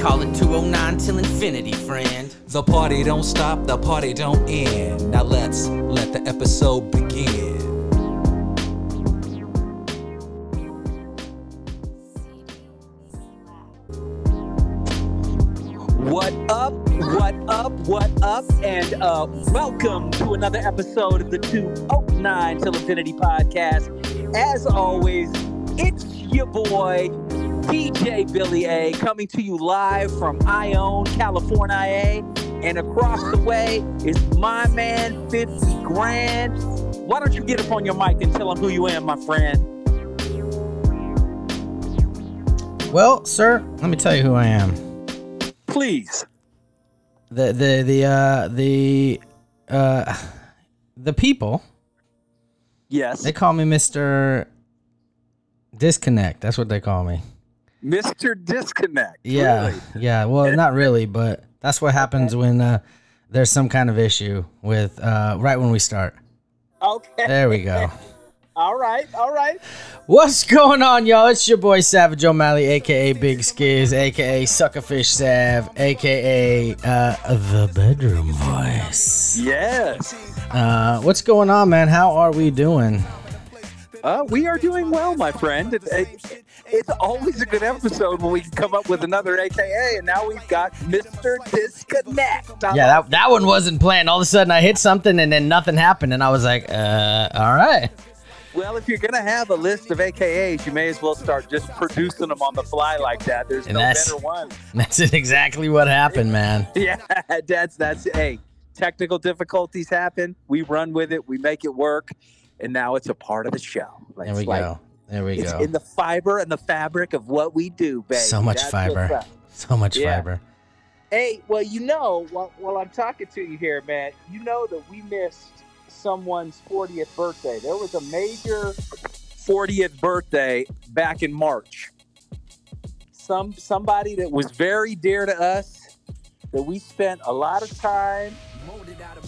call it 209 till infinity, friend. The party don't stop, the party don't end. Now let's let the episode begin. What up? What up? What up? And uh, welcome to another episode of the 209 Till Infinity podcast. As always, it's your boy, DJ Billy A, coming to you live from Ione, California. And across the way is my man, 50 Grand. Why don't you get up on your mic and tell him who you am, my friend? Well, sir, let me tell you who I am. Please. The the the uh the uh the people Yes. they call me Mister Disconnect. That's what they call me. Mr. Disconnect. Yeah, Really? yeah. Well, not really, but that's what happens when uh, there's some kind of issue with uh, right when we start. Okay. There we go. All right. All right. What's going on, y'all? It's your boy Savage O'Malley, aka Big Skiz, aka Suckerfish Sav, aka uh, the Bedroom Voice. Yes. Uh, what's going on, man? How are we doing? Uh, we are doing well, my friend. It- it- it's always a good episode when we can come up with another AKA, and now we've got Mr. Disconnect. Yeah, that, that one wasn't planned. All of a sudden, I hit something and then nothing happened, and I was like, uh, all right. Well, if you're gonna have a list of AKAs, you may as well start just producing them on the fly like that. There's And no better one. That's exactly what happened, man. Yeah, that's that's hey. Technical difficulties happen. We run with it. We make it work, and now it's a part of the show. There we like- go. There we It's go. in the fiber and the fabric of what we do, baby. So much That's fiber. So much Yeah. fiber. Hey, well, you know, while, while I'm talking to you here, man, you know that we missed someone's 40th birthday. There was a major 40th birthday back in March. some somebody that was very dear to us, that we spent a lot of time,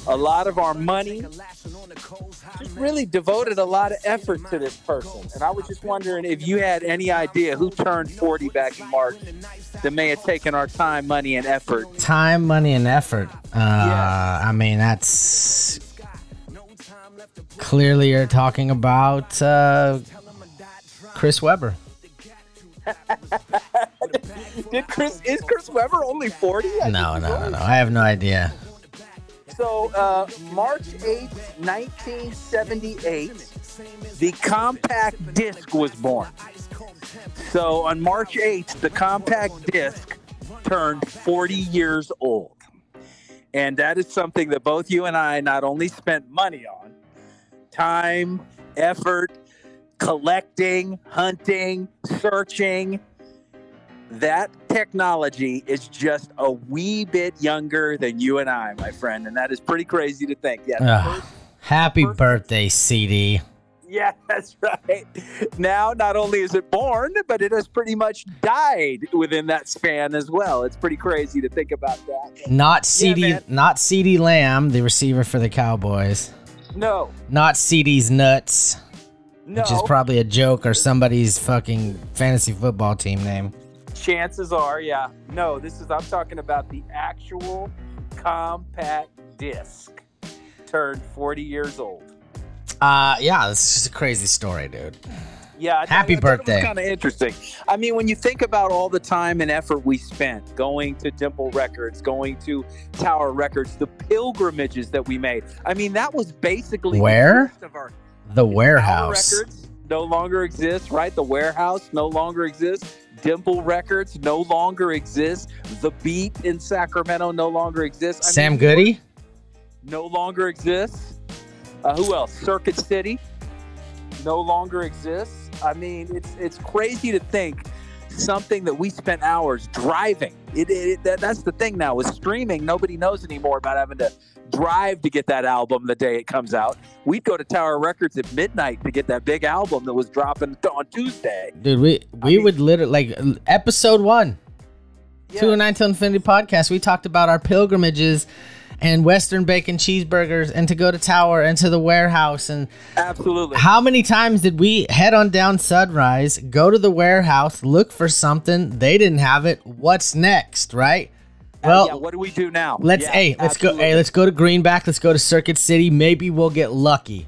a lot of our money, just really devoted a lot of effort to this person. And I was just wondering if you had any idea who turned 40 back in March that may have taken our time, money, and effort. Time, money, and effort. Uh, I mean, that's clearly you're talking about uh, Chris Webber. Did Chris is Chris Webber only 40? I No, no, no, no. I have no idea. So, uh, March 8th, 1978, The compact disc was born. So on March 8th, the compact disc turned 40 years old. And that is something that both you and I not only spent money on, time, effort, collecting, hunting, searching. That technology is just a wee bit younger than you and I, my friend. And that is pretty crazy to think. Yeah. Ugh. first- Happy First- birthday, CD. Yeah, that's right. Now, not only is it born, but it has pretty much died within that span as well. It's pretty crazy to think about that. Not CD, man. not CeeDee Lamb, the receiver for the Cowboys. No, Not CD's nuts. No, which is probably a joke or somebody's fucking fantasy football team name. Chances are, yeah. No, this is I'm talking about the actual compact disc turned 40 years old. Uh, yeah, this is just a crazy story, dude. Yeah, Happy I birthday. Kind of interesting. I mean, when you think about all the time and effort we spent going to Dimple Records, going to Tower Records, the pilgrimages that we made. I mean, that was basically Where? of our The Tower warehouse. Records no longer exists, right? The warehouse no longer exists. Dimple Records no longer exists. The Beat in Sacramento no longer exists. I Sam mean, Goody. no longer exists. Uh, who else? Circuit City no longer exists. I mean, it's it's crazy to think something that we spent hours driving. It, it that, that's the thing now with streaming. Nobody knows anymore about having to drive to get that album the day it comes out. We'd go to Tower Records at midnight to get that big album that was dropping on Tuesday. Dude, we we mean- would literally like episode one, Yeah. two and nine till infinity podcast. We talked about our pilgrimages and Western bacon cheeseburgers, and to go to Tower and to the warehouse, and Absolutely. how many times did we head on down Sunrise, go to the warehouse, look for something, they didn't have it. What's next, right? Oh, well, yeah, what do we do now? let's Yeah, hey, let's go. absolutely. Hey, let's go to Greenback. Let's go to Circuit City. Maybe we'll get lucky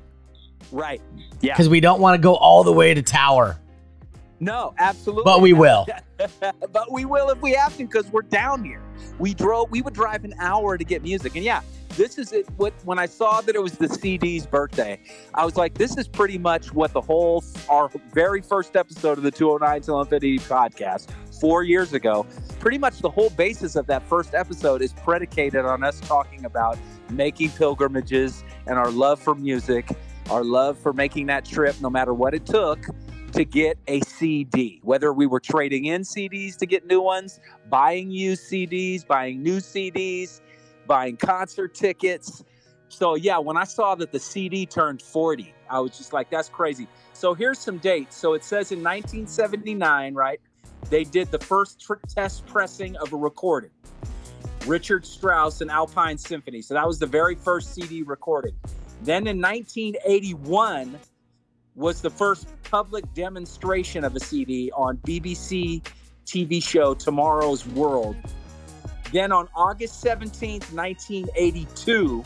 right. Yeah. because we don't want to go all the way to Tower, No, absolutely. but we will. but we will if we have to because we're down here. We drove. We would drive an hour to get music, and yeah, this is it. What when I saw that it was the CD's birthday, I was like, this is pretty much what the whole our very first episode of the 209 Till Infinity podcast four years ago. Pretty much the whole basis of that first episode is predicated on us talking about making pilgrimages and our love for music, our love for making that trip, no matter what it took to get a CD, whether we were trading in CDs to get new ones, buying used CDs, buying new CDs, buying concert tickets. So, yeah, when I saw that the CD turned 40, I was just like, that's crazy. So, here's some dates. So, it says in 1979, right, they did the first tr- test pressing of a recording. Richard Strauss and Alpine Symphony. So, that was the very first CD recording. Then in 1981, was the first public demonstration of a CD on BBC TV show Tomorrow's World. Then on August 17th, 1982,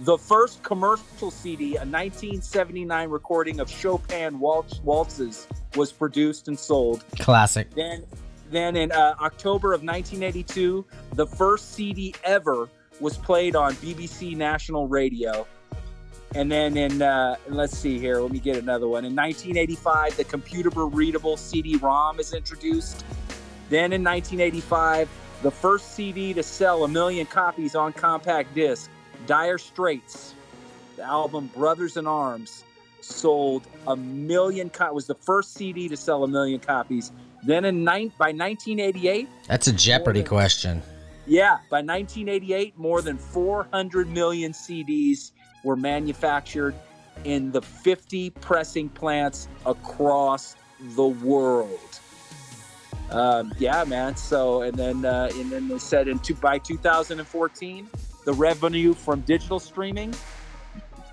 the first commercial CD, a 1979 recording of Chopin waltz, waltzes, was produced and sold. Classic. Then, then in uh, October of 1982, the first CD ever was played on BBC National Radio. And then in, uh, let's see here, let me get another one. In 1985, the computer readable CD-ROM is introduced. Then in 1985, the first CD to sell a million copies on compact disc, Dire Straits, the album Brothers in Arms, sold a million. Co- was the first CD to sell a million copies. Then in nine, by 1988, That's a Jeopardy than- question. yeah, by 1988, more than 400 million CDs were manufactured in the 50 pressing plants across the world. Um, yeah, man. So, and then, uh, and then they said in two, by 2014, the revenue from digital streaming,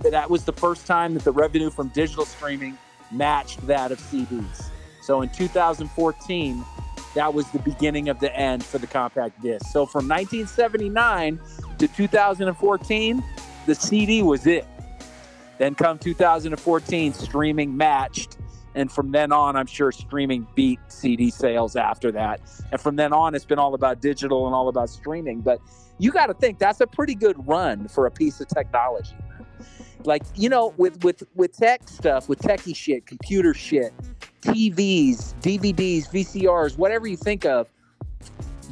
that was the first time that the revenue from digital streaming matched that of CDs. So in 2014, that was the beginning of the end for the compact disc. So from 1979 to 2014, the CD was it. Then come 2014, streaming matched. And from then on, I'm sure streaming beat CD sales after that. And from then on, it's been all about digital and all about streaming. But you got to think that's a pretty good run for a piece of technology. Like, you know, with, with, with tech stuff, with techie shit, computer shit, TVs, DVDs, VCRs, whatever you think of,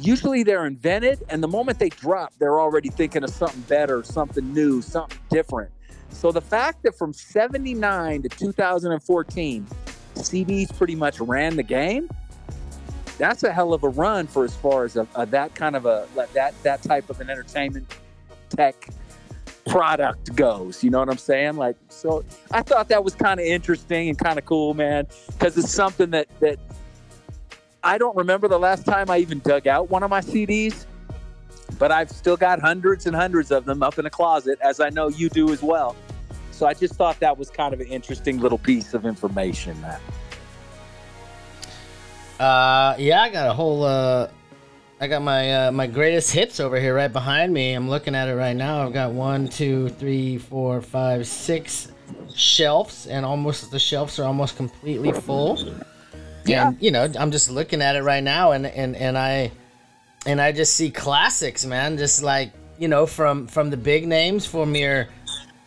usually they're invented, and the moment they drop, they're already thinking of something better, something new, something different. So the fact that from 79 to 2014, CDs pretty much ran the game, that's a hell of a run for as far as a, a, that kind of a that that type of an entertainment tech product goes. You know what I'm saying? Like, so I thought that was kind of interesting and kind of cool, man, because it's something that that I don't remember the last time I even dug out one of my CDs, but I've still got hundreds and hundreds of them up in a closet, as I know you do as well. So I just thought that was kind of an interesting little piece of information. Uh, yeah, I got a whole. Uh, I got my uh, my greatest hits over here right behind me. I'm looking at it right now. I've got one, two, three, four, five, six shelves, and almost the shelves are almost completely full. Yeah. And you know, I'm just looking at it right now, and and and I and I just see classics, man. Just like you know, from from the big names, from your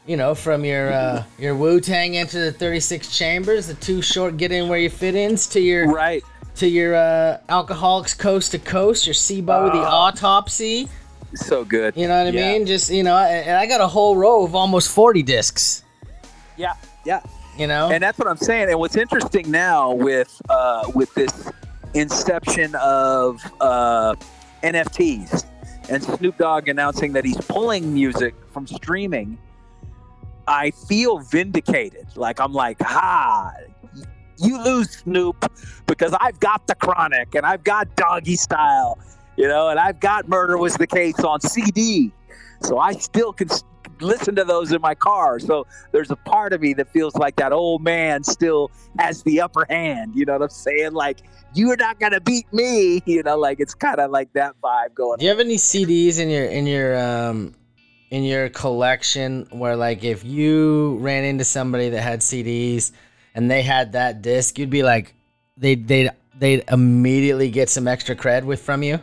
you know, from your uh, your Wu Tang into the 36 chambers, the Too Short Get In Where You Fit Ins, to your right. to your uh, Alkaholiks Coast to Coast, your SIBO, the Autopsy. So good. You know what I Yeah. mean? Just you know, and and I got a whole row of almost 40 discs. Yeah. Yeah. You know, And that's what I'm saying. And what's interesting now with uh, with this inception of uh, NFTs and Snoop Dogg announcing that he's pulling music from streaming, I feel vindicated. Like I'm like, ha, you lose Snoop because I've got the Chronic and I've got Doggy Style, you know, and I've got Murder Was the Case on CD, so I still can listen to those in my car. So there's a part of me that feels like that old man still has the upper hand. You know what I'm saying? Like you're not gonna beat me. You know, like it's kind of like that vibe going. do you have any CDs in your in your um in your collection where like if you ran into somebody that had CDs and they had that disc, you'd be like, they they they'd immediately get some extra cred with from you?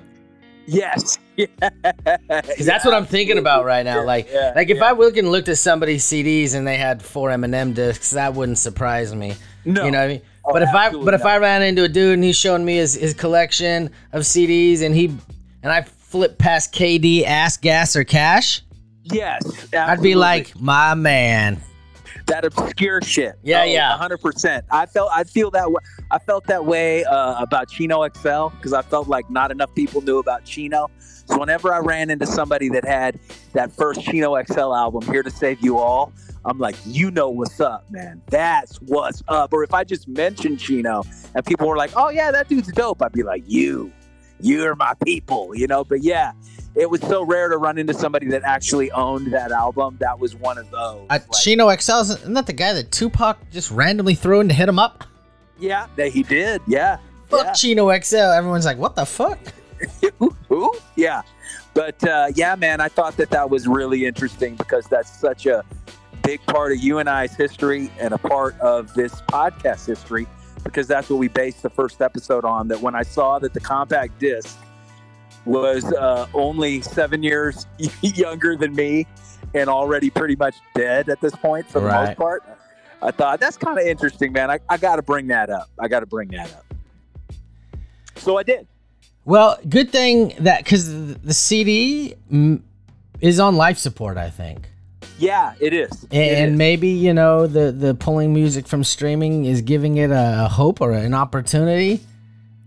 Yes. Because that's what I'm thinking about right now. Like, Yeah, like if yeah. I look and looked at somebody's CDs and they had four Eminem discs, that wouldn't surprise me. No. You know what I mean? Oh, but if I absolutely but if. I ran into a dude and he's showing me his, his collection of CDs and he and I flip past K-Dee, Ass, Gas, or Cash, Yes. I'd be like, my man. That obscure shit. Yeah, Oh, yeah. hundred percent. I felt I feel that way. I felt that way uh, about Chino XL because I felt like not enough people knew about Chino. So whenever I ran into somebody that had that first Chino XL album, "Here to Save You All," I'm like, you know what's up, man. That's what's up. Or if I just mentioned Chino and people were like, oh yeah, that dude's dope, I'd be like, you, you're my people, you know. But yeah. It was so rare to run into somebody that actually owned that album. That was one of those. Uh, like- Chino XL isn't that the guy that Tupac just randomly threw in to hit him up? Yeah, that he did. Yeah. Fuck yeah. Chino XL. Everyone's like, what the fuck? Who? Yeah. But uh, yeah, man, I thought that that was really interesting because that's such a big part of you and I's history and a part of this podcast history because that's what we based the first episode on. That when I saw that the compact disc was uh, only seven years younger than me and already pretty much dead at this point for the Right. most part, I thought that's kind of interesting, man. I, I got to bring that up. I got to bring that up. So I did. Well, good thing that because the CD is on life support, I think. Yeah, it is. It and is. maybe you know the the pulling music from streaming is giving it a, a hope or an opportunity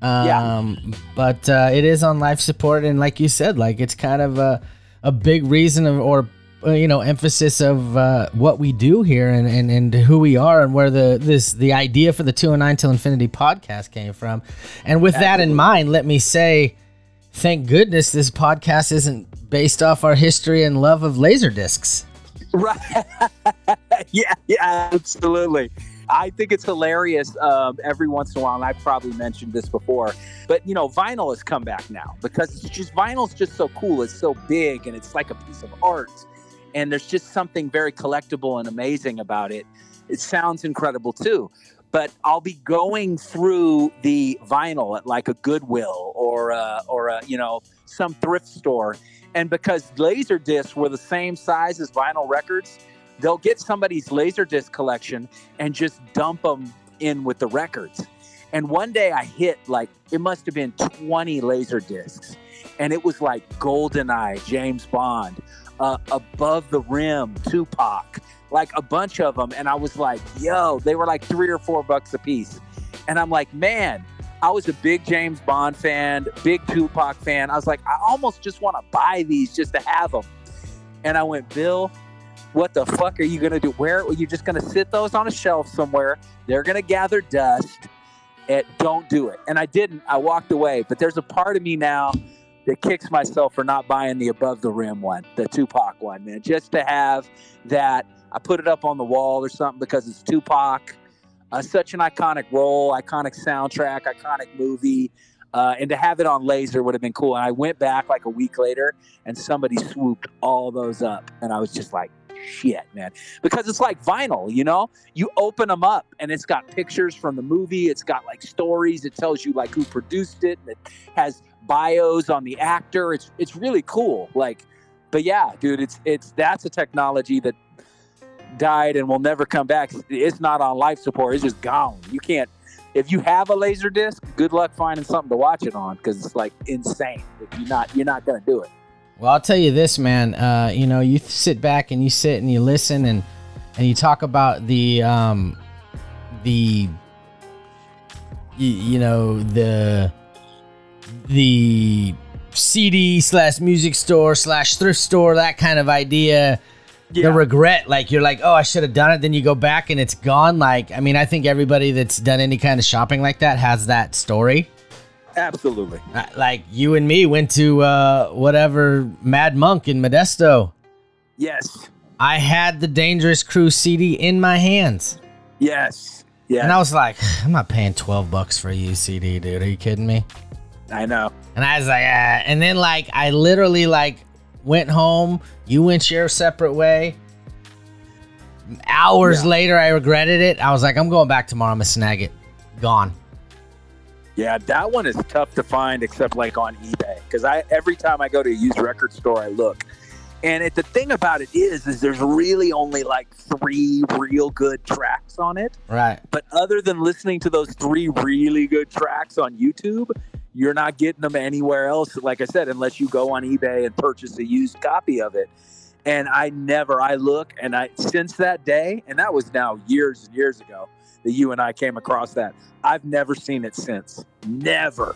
Yeah. um but uh, it is on life support and like you said like it's kind of a, a big reason of, or uh, you know emphasis of uh, what we do here and, and and who we are and where the this the idea for the 209 till infinity podcast came from and with that in mind let me say thank goodness this podcast isn't based off our history and love of laser discs Right. yeah, yeah, absolutely. I think it's hilarious um, every once in a while, and I've probably mentioned this before, but you know, vinyl has come back now because it's just vinyl's just so cool. It's so big and it's like a piece of art, and there's just something very collectible and amazing about it. It sounds incredible too. But I'll be going through the vinyl at like a Goodwill or a, or a, you know some thrift store, and because laser discs were the same size as vinyl records, they'll get somebody's laser disc collection and just dump them in with the records. And one day I hit like it must have been 20 laser discs, and it was like GoldenEye, James Bond, uh, Above the Rim, Tupac, like a bunch of them. And I was like, yo, they were like three or four bucks a piece. And I'm like, man, I was a big James Bond fan, big Tupac fan. I was like, I almost just want to buy these just to have them. And I went, Bill, what the fuck are you gonna do? Where are you just gonna sit those on a shelf somewhere? They're gonna gather dust. And don't do it. And I didn't. I walked away. But there's a part of me now that kicks myself for not buying the above the rim one, the Tupac one, man. Just to have that. I put it up on the wall or something because it's Tupac. Uh, such an iconic role, iconic soundtrack, iconic movie. Uh, and to have it on laser would have been cool. And I went back like a week later and somebody swooped all those up. And I was just like, shit, man. Because it's like vinyl, you know? You open them up and it's got pictures from the movie, it's got like stories, it tells you like who produced it, and it has bios on the actor. It's it's really cool. Like, but yeah, dude, it's it's that's a technology that died and will never come back. It's not on life support. It's just gone. You can't. If you have a laser disc, good luck finding something to watch it on because it's like insane. If You're not you're not gonna do it. Well, I'll tell you this, man. Uh, you know, you sit back and you sit and you listen and and you talk about the um the you, you know the the CD slash music store slash thrift store that kind of idea. The regret, like you're like, oh, I should have done it. Then you go back and it's gone. Like, I mean, I think everybody that's done any kind of shopping like that has that story. Absolutely. Like you and me went to uh, whatever Mad Monk in Modesto. Yes. I had the Dangerous Crew CD in my hands, Yes. Yeah. and I was like, I'm not paying twelve bucks for a UCD, dude. Are you kidding me? I know. And I was like, ah. and then like I literally like went home. You went your separate way. Hours Yeah. later, I regretted it. I was like, I'm going back tomorrow. I'm gonna snag it. Gone. Yeah, that one is tough to find except like on eBay because I every time I go to a used record store I look, and it, the thing about it is is there's really only like three real good tracks on it. Right. But other than listening to those three really good tracks on YouTube, you're not getting them anywhere else. Like I said, unless you go on eBay and purchase a used copy of it. And I never, I look and I, since that day, and that was now years and years ago that you and I came across that, I've never seen it since. Never.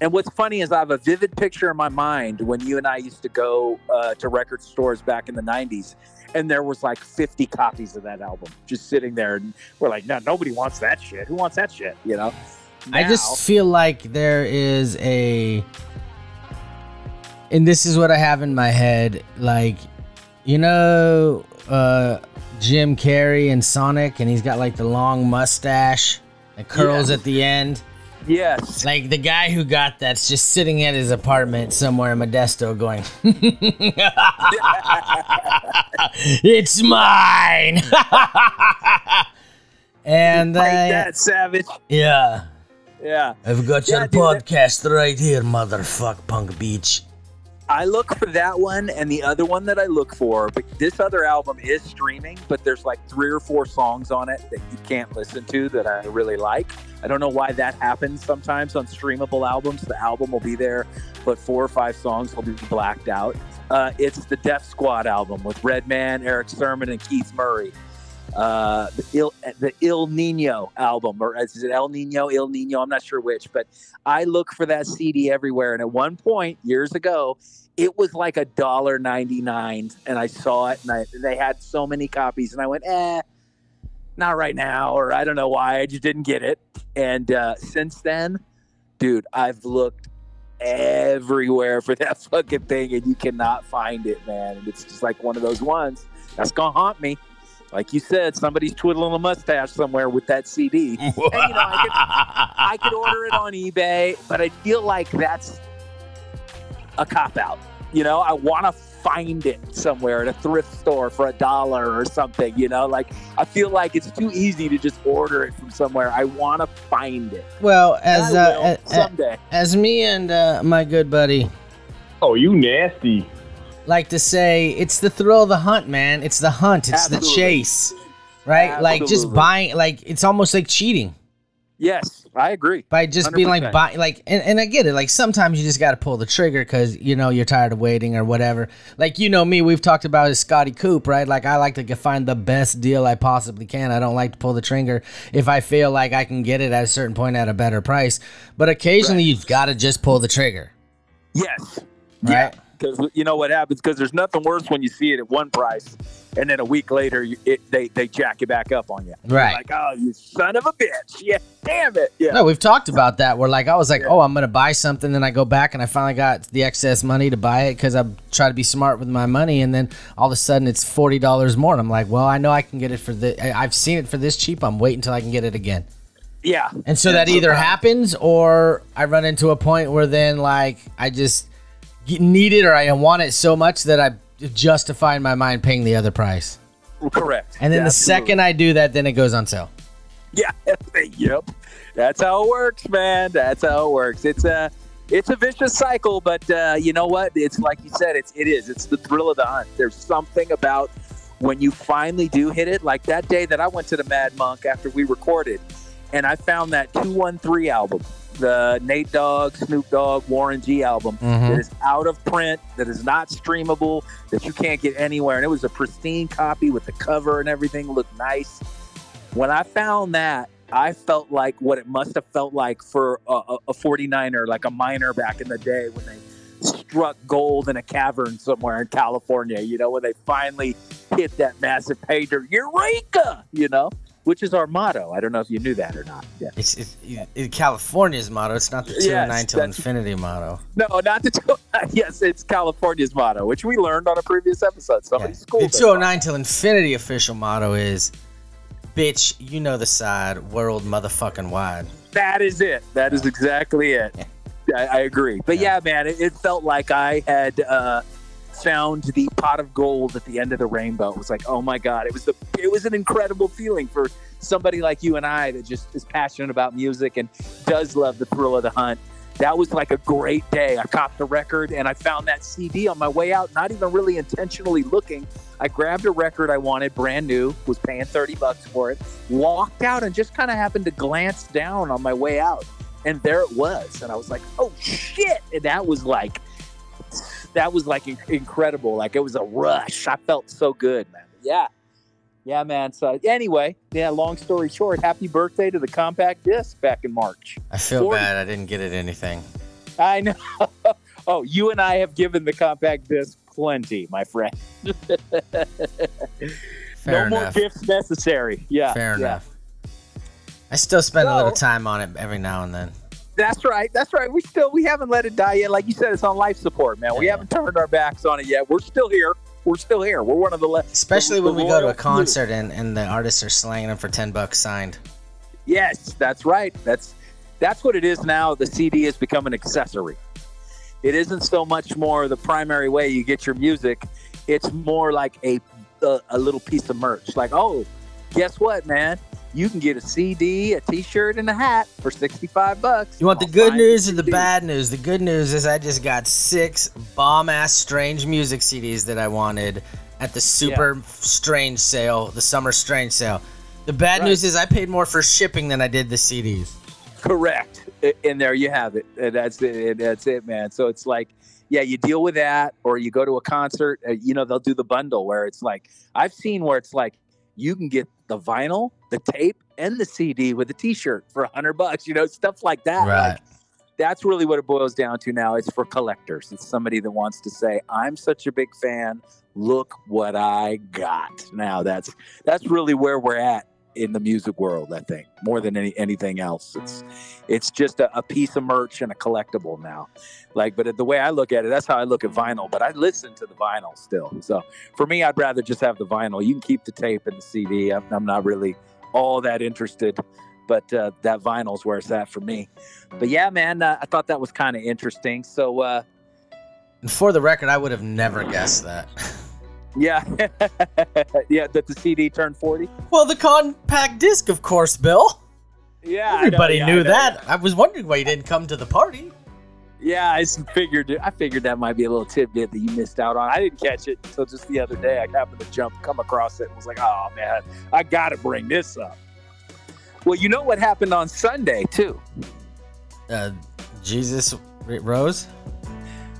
And what's funny is I have a vivid picture in my mind when you and I used to go uh, to record stores back in the 90s. And there was like 50 copies of that album just sitting there. And we're like, no, nobody wants that shit. Who wants that shit? You know? I just feel like there is a and this is what I have in my head like you know uh Jim Carrey and Sonic and he's got like the long mustache and curls Yes. at the end yes. like the guy who got that's just sitting at his apartment somewhere in Modesto going it's mine and uh, that, Savage. yeah Yeah. I've got Yeah, your dude, that- podcast right here, motherfuck punk beach. I look for that one and the other one that I look for, but this other album is streaming, but there's like three or four songs on it that you can't listen to that I really like. I don't know why that happens sometimes on streamable albums. The album will be there, but four or five songs will be blacked out. Uh, it's the Def Squad album with Redman, Erick Sermon, and Keith Murray. Uh, the Il the Il Nino album, or is it El Nino, Il Nino? I'm not sure which, but I look for that CD everywhere. And at one point, years ago, it was like a dollar ninety nine, and I saw it, and I, they had so many copies, and I went, eh, not right now, or I don't know why, I just didn't get it. And uh, since then, dude, I've looked everywhere for that fucking thing, and you cannot find it, man. And it's just like one of those ones that's gonna haunt me. Like you said, somebody's twiddling a mustache somewhere with that CD. And, you know, I I could order it on eBay, but I feel like that's a cop out. You know, I want to find it somewhere at a thrift store for a dollar or something. You know, like I feel like it's too easy to just order it from somewhere. I want to find it. well, as I uh, will a- a- someday. as me and uh, my good buddy Oh, you nasty. Like to say, it's the thrill of the hunt, man. It's the hunt. It's the chase, right? Like just buying, like it's almost like cheating yes, I agree. by just being like 100%. buy, like, and, and I get it. Like sometimes you just got to pull the trigger because you know you're tired of waiting or whatever. Like you know me, we've talked about is Scotty Coop, right? Like I like to find the best deal I possibly can. I don't like to pull the trigger if I feel like I can get it at a certain point at a better price. But occasionally you've got to just pull the trigger, Yes. right? Because you know what happens. Because there's nothing worse when you see it at one price, and then a week later you, it, they they jack it back up on you. Right. Like, oh, you son of a bitch! Yeah, damn it! Yeah. No, we've talked about that. Where like I was like, oh, I'm gonna buy something, then I go back and I finally got the excess money to buy it because I try to be smart with my money, and then all of a sudden it's forty dollars more, and I'm like, well, I know I can get it for the. I've seen it for this cheap. I'm waiting until I can get it again. yeah. And so that either happens or I run into a point where then like I just need it or I want it so much that I justify in my mind paying the other price. Correct. And then Yeah, the absolutely. second I do that, then it goes on sale. Yeah. yep. That's how it works, man. That's how it works. It's a it's a vicious cycle, but uh, you know what? It's like you said. It's it is. It's the thrill of the hunt. There's something about when you finally do hit it. Like that day that I went to the Mad Monk after we recorded, and I found that two one three album, the Nate Dogg, Snoop Dogg, Warren G album. Mhm. that is out of print, that is not streamable, that you can't get anywhere, and it was a pristine copy with the cover and everything looked nice. When I found that, I felt like what it must have felt like for a, a, a 49er, like a miner back in the day when they struck gold in a cavern somewhere in California, you know, when they finally hit that massive dirt, Eureka, you know, which is our motto. I don't know if you knew that or not. Yeah. It's, it's, it's California's motto. It's not the Yes, 209 till infinity motto. No, not the two. yes, it's California's motto, which we learned on a previous episode. Somebody Yeah. The us on. 209 till infinity official motto is bitch, you know the side, world motherfucking wide. That is it. That is exactly it. I, I agree. But yeah, man, it, it felt like I had uh, found the pot of gold at the end of the rainbow. It was like, oh my god, it was the it was an incredible feeling for somebody like you and I that just is passionate about music and does love the thrill of the hunt. That was like a great day. I copped the record and I found that CD on my way out, not even really intentionally looking. I grabbed a record I wanted, brand new, was paying 30 bucks for it, walked out and just kind of happened to glance down on my way out. And there it was. And I was like, oh shit. And that was like, that was like incredible. Like it was a rush. I felt so good, man. Yeah. Yeah, man. So anyway, yeah, long story short, happy birthday to the compact disc back in March. I feel 40. bad I didn't get it anything. I know. oh, you and I have given the compact disc plenty, my friend. Fair no enough. more gifts necessary. Yeah. Fair yeah. enough. I still spend a little So- time on it every now and then. That's right. That's right. We still we haven't let it die yet. Like you said, it's on life support, man. We Yeah. haven't turned our backs on it yet. We're still here. We're still here. We're one of the le- Especially the- when the we go to a concert and, and the artists are slanging them for 10 bucks signed. Yes, that's right. That's that's what it is now. The CD has become an accessory. It isn't so much more the primary way you get your music. It's more like a a, a little piece of merch. Like, oh, guess what, man? You can get a CD, a T-shirt, and a hat for sixty-five bucks. You want the good news or the bad news? The good news is I just got six bomb ass strange music CDs that I wanted at the super strange sale, the summer strange sale. The bad Right. news is I paid more for shipping than I did the CDs. Correct. And there you have it. And that's it. That's it, man. So it's like, yeah, you deal with that, or you go to a concert. Uh, you know, they'll do the bundle where it's like I've seen where it's like you can get the vinyl, the tape, and the CD with a T-shirt for a hundred bucks. You know, stuff like that. Right. Like, that's really what it boils down to now. It's for collectors. It's somebody that wants to say, "I'm such a big fan. Look what I got." Now that's that's really where we're at in the music world. I think more than any anything else. It's it's just a, a piece of merch and a collectible now. Like, but the way I look at it, that's how I look at vinyl. But I listen to the vinyl still. So for me, I'd rather just have the vinyl. You can keep the tape and the CD. I'm, I'm not really all that interested, but uh, that vinyl's where it's at for me. But yeah, man, uh, I thought that was kind of interesting. So uh, for the record, I would have never guessed that. yeah, yeah, that the CD turned 40. well, the compact disc, of course, Bill. Yeah, I know, Everybody yeah, I knew know, that. I was wondering why you didn't come to the party. Yeah, I figured I figured that might be a little tidbit that you missed out on. I didn't catch it until just the other day. I happened to jump, come across it, and was like, "Oh man, I got to bring this up." Well, you know what happened on Sunday too. Uh, Jesus rose.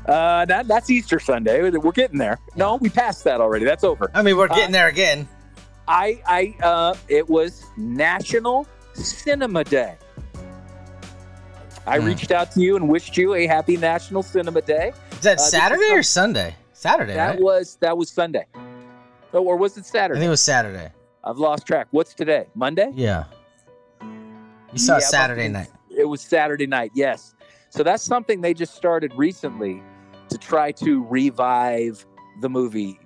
Uh, that, that's Easter Sunday. We're getting there. No, we passed that already. That's over. I mean, we're Uh, getting there again. I, I, uh, it was National Cinema Day. I Hmm. reached out to you and wished you a happy National Cinema Day. Is that Uh, Saturday or Sunday? Saturday, That right? was that was Sunday. Oh, or was it Saturday? I think it was Saturday. I've lost track. What's today? Monday? Yeah. You saw Yeah, Saturday night. It was Saturday night, yes. So that's something they just started recently to try to revive the movie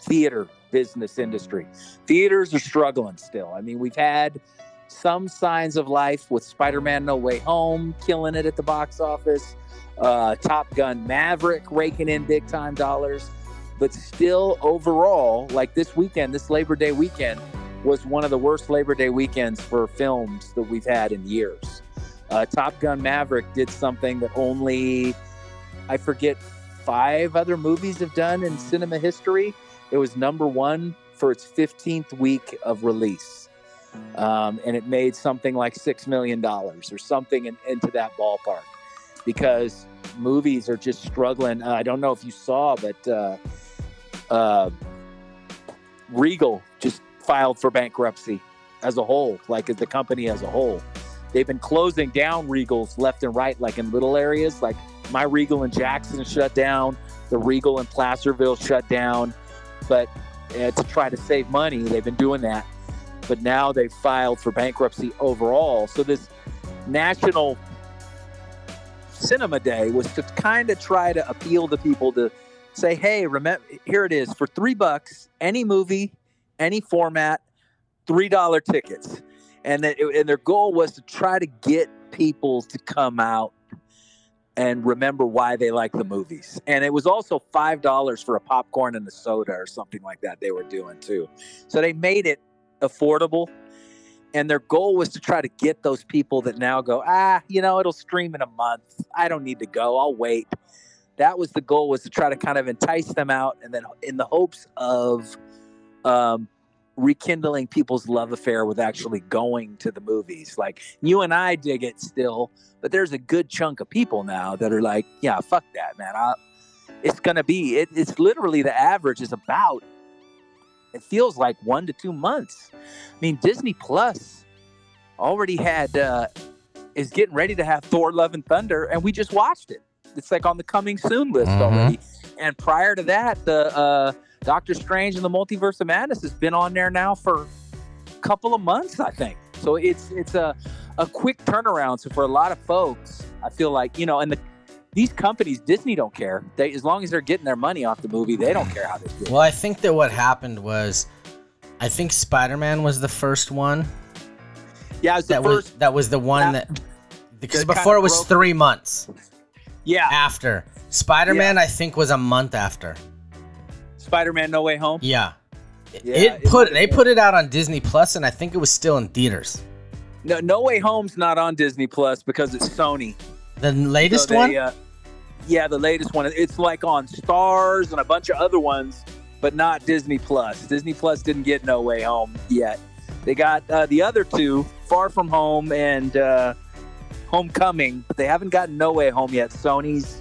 theater business industry. Theaters are struggling still. I mean, we've had some signs of life with Spider Man No Way Home killing it at the box office, uh, Top Gun Maverick raking in big time dollars. But still, overall, like this weekend, this Labor Day weekend, was one of the worst Labor Day weekends for films that we've had in years. Uh, Top Gun Maverick did something that only, I forget, five other movies have done in cinema history. It was number one for its 15th week of release. Um, and it made something like $6 million or something in, into that ballpark because movies are just struggling. Uh, I don't know if you saw, but uh, uh, Regal just filed for bankruptcy as a whole, like as the company as a whole. They've been closing down Regals left and right, like in little areas, like my Regal in Jackson shut down, the Regal in Placerville shut down. But uh, to try to save money, they've been doing that. But now they've filed for bankruptcy overall. So this national cinema day was to kind of try to appeal to people to say, hey, remember, here it is for three bucks, any movie, any format, three dollar tickets, and that and their goal was to try to get people to come out and remember why they like the movies. And it was also five dollars for a popcorn and a soda or something like that they were doing too. So they made it affordable. And their goal was to try to get those people that now go, ah, you know, it'll stream in a month. I don't need to go. I'll wait. That was the goal was to try to kind of entice them out and then in the hopes of um, rekindling people's love affair with actually going to the movies. Like you and I dig it still, but there's a good chunk of people now that are like, yeah, fuck that, man. I, it's gonna be. It, it's literally the average is about. It feels like one to two months. I mean, Disney Plus already had uh, is getting ready to have Thor: Love and Thunder, and we just watched it. It's like on the coming soon list Mhm. already. And prior to that, the uh, Doctor Strange and the Multiverse of Madness has been on there now for a couple of months, I think. So it's it's a a quick turnaround. So for a lot of folks, I feel like you know, and the these companies, Disney don't care. They as long as they're getting their money off the movie, they don't care how they do. it. Well, I think that what happened was, I think Spider Man was the first one. Yeah, the That first. was that was the one that- that because before it was broke- three months yeah, after. Spider Man, I think, was a month after. Spider-Man: No Way Home. Yeah. Yeah, it it put they have put it out on Disney Plus, and I think it was still in theaters. No, No Way Home's not on Disney Plus because it's Sony. The latest So they, one. uh, yeah, the latest one. It's like on Starz and a bunch of other ones, but not Disney Plus. Disney Plus didn't get No Way Home yet. They got uh, the other two, Far From Home and uh, Homecoming, but they haven't gotten No Way Home yet. Sony's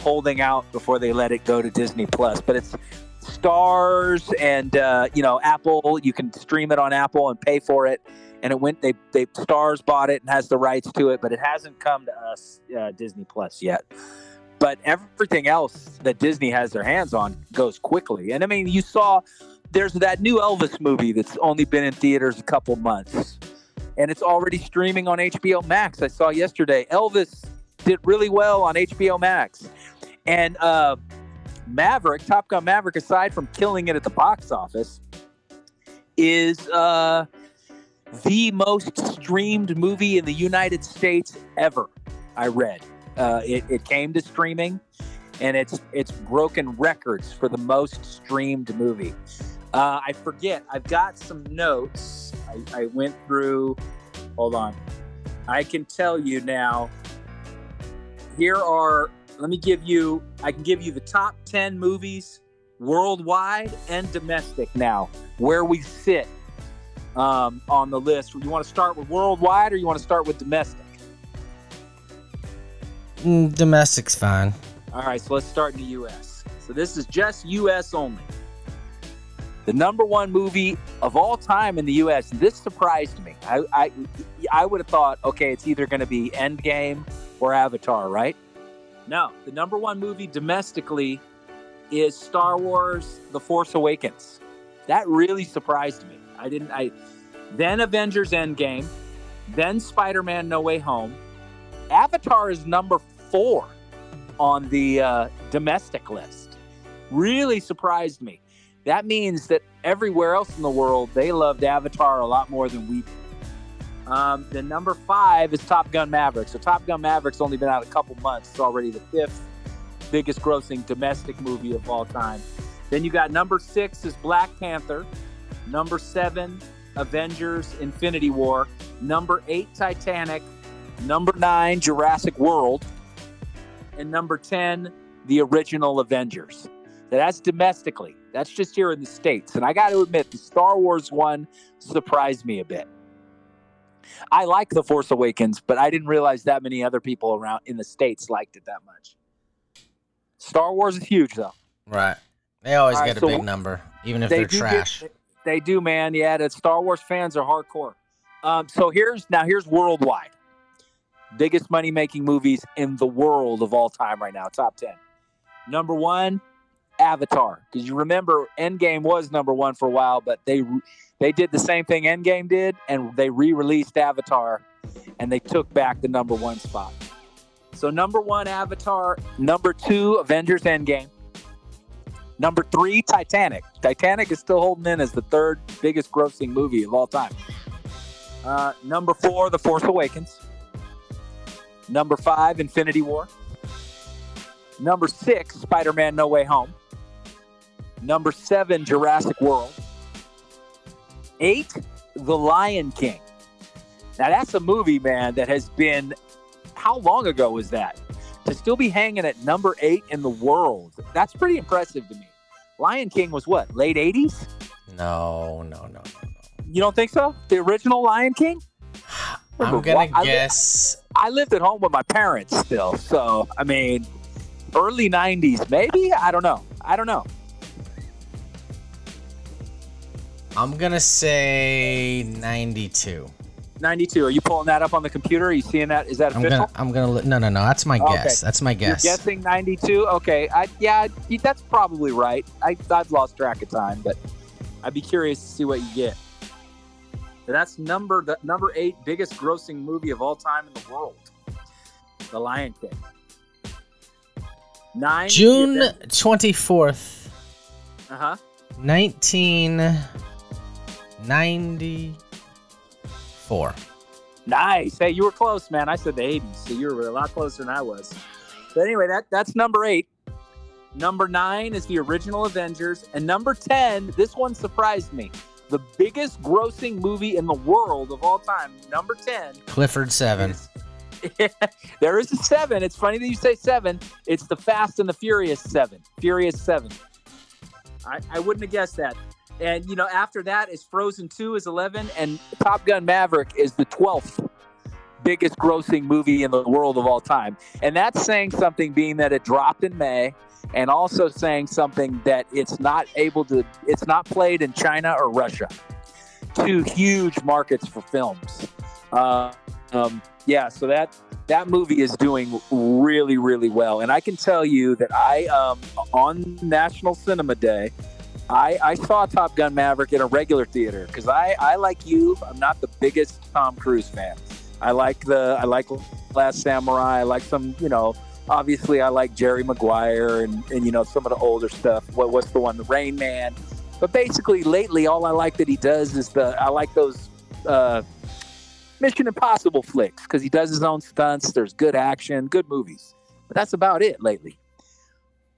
holding out before they let it go to Disney Plus. But it's Starz and uh, you know Apple. You can stream it on Apple and pay for it. And it went. They they Starz bought it and has the rights to it, but it hasn't come to us uh, Disney Plus yet. But everything else that Disney has their hands on goes quickly. And I mean, you saw there's that new Elvis movie that's only been in theaters a couple months, and it's already streaming on HBO Max. I saw yesterday. Elvis did really well on HBO Max, and uh, Maverick, Top Gun Maverick, aside from killing it at the box office, is uh, the most streamed movie in the United States ever. I read uh, it, it came to streaming, and it's it's broken records for the most streamed movie. Uh, I forget. I've got some notes. I, I went through. Hold on. I can tell you now. Here are. Let me give you. I can give you the top ten movies worldwide and domestic now, where we sit um, on the list. You want to start with worldwide, or you want to start with domestic? Mm, domestic's fine. All right, so let's start in the U.S. So this is just U.S. only. The number one movie of all time in the U.S. This surprised me. I I, I would have thought, okay, it's either going to be Endgame or Avatar, right? No, the number one movie domestically is Star Wars: The Force Awakens. That really surprised me. I didn't. I then Avengers: Endgame, then Spider-Man: No Way Home. Avatar is number four on the uh, domestic list. Really surprised me. That means that everywhere else in the world they loved Avatar a lot more than we. did. Um, the number five is Top Gun Maverick. So Top Gun Maverick's only been out a couple months. It's already the fifth biggest grossing domestic movie of all time. Then you got number six is Black Panther. Number seven, Avengers Infinity War. Number eight, Titanic. Number nine, Jurassic World. And number 10, the original Avengers. That's domestically. That's just here in the States. And I got to admit, the Star Wars one surprised me a bit. I like The Force Awakens, but I didn't realize that many other people around in the States liked it that much. Star Wars is huge, though. Right. They always All right, get a so big number, even if they they're do get- trash. they do, man. Yeah, the Star Wars fans are hardcore. Um, so here's now here's worldwide biggest money making movies in the world of all time right now. Top ten. Number one, Avatar. Because you remember Endgame was number one for a while, but they they did the same thing Endgame did, and they re-released Avatar, and they took back the number one spot. So number one, Avatar. Number two, Avengers Endgame. Number three, Titanic. Titanic is still holding in as the third biggest grossing movie of all time. Uh, number four, The Force Awakens. Number five, Infinity War. Number six, Spider Man No Way Home. Number seven, Jurassic World. Eight, The Lion King. Now, that's a movie, man, that has been. How long ago was that? To still be hanging at number eight in the world, that's pretty impressive to me. Lion King was what, late 80s? No, no, no, no, no. You don't think so? The original Lion King? I'm gonna I guess. I lived at home with my parents still. So, I mean, early 90s, maybe? I don't know. I don't know. I'm gonna say 92. 92. Are you pulling that up on the computer? Are you seeing that? Is that I'm official? gonna. I'm gonna. No, no, no. That's my Okay. guess. That's my guess. You're guessing 92? Okay. I, yeah, that's probably right. I, I've lost track of time, but I'd be curious to see what you get. But that's number the number eight biggest grossing movie of all time in the world. The Lion King. Nine. June 24th, Uh huh. 1994. Nice. Hey, you were close, man. I said the 80s, so you were a lot closer than I was. But anyway, that that's number eight. Number nine is the original Avengers, and number ten. This one surprised me. The biggest grossing movie in the world of all time. Number ten. Clifford 7. is- there is a seven. It's funny that you say seven. It's the Fast and the Furious seven. Furious seven. I, I wouldn't have guessed that. And you know, after that is Frozen Two is eleven, and Top Gun Maverick is the twelfth biggest grossing movie in the world of all time. And that's saying something, being that it dropped in May, and also saying something that it's not able to. It's not played in China or Russia, two huge markets for films. Uh, um, yeah, so that that movie is doing really, really well, and I can tell you that I um, on National Cinema Day. I, I saw Top Gun Maverick in a regular theater because I, I like you. I'm not the biggest Tom Cruise fan. I like the I like Last Samurai. I like some you know. Obviously, I like Jerry Maguire and, and you know some of the older stuff. What what's the one? The Rain Man. But basically, lately, all I like that he does is the I like those uh, Mission Impossible flicks because he does his own stunts. There's good action, good movies. But that's about it lately.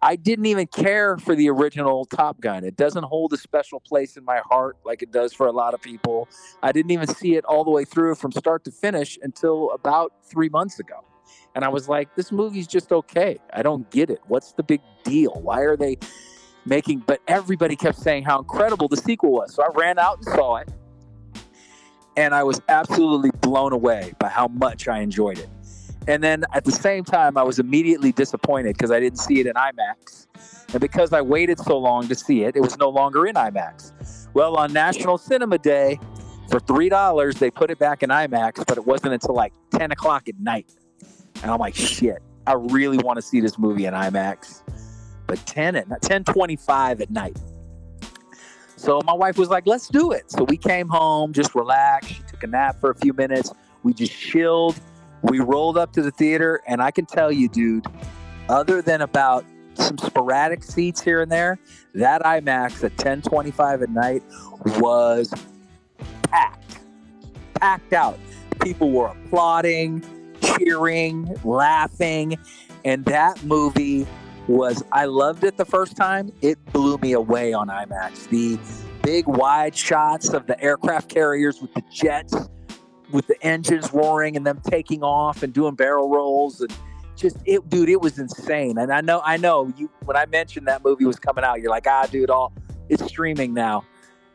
I didn't even care for the original Top Gun. It doesn't hold a special place in my heart like it does for a lot of people. I didn't even see it all the way through from start to finish until about three months ago. And I was like, this movie's just okay. I don't get it. What's the big deal? Why are they making. But everybody kept saying how incredible the sequel was. So I ran out and saw it. And I was absolutely blown away by how much I enjoyed it. And then at the same time, I was immediately disappointed because I didn't see it in IMAX. And because I waited so long to see it, it was no longer in IMAX. Well, on National Cinema Day, for $3, they put it back in IMAX, but it wasn't until like 10 o'clock at night. And I'm like, shit. I really want to see this movie in IMAX. But 10 at 10:25 at night. So my wife was like, "Let's do it." So we came home, just relaxed. She took a nap for a few minutes. We just chilled. We rolled up to the theater, and I can tell you, dude, other than about some sporadic seats here and there, that IMAX at 10:25 at night was packed, packed out. People were applauding, cheering, laughing, and that movie was. I loved it the first time. It blew me away on IMAX. The big wide shots of the aircraft carriers with the jets, with the engines roaring and them taking off and doing barrel rolls and just it dude it was insane. And i know i know you when i mentioned that movie was coming out you're like ah dude all it's streaming now.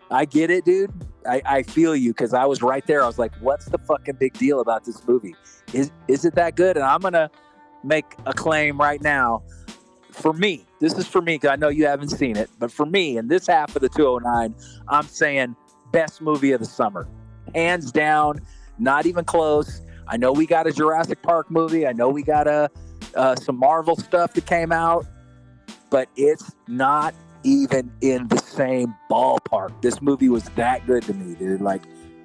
I get it dude. I, I feel you because i was right there. I was like what's the fucking big deal about this movie? Is is it that good? And i'm gonna make a claim right now for me. This is for me because i know you haven't seen it but for me in this half of the 209 i'm saying best movie of the summer. Hands down not even close I know we got a Jurassic Park movie. I know we got a uh, some Marvel stuff that came out, but it's not even in the same ballpark. This movie was that good to me, dude. Like,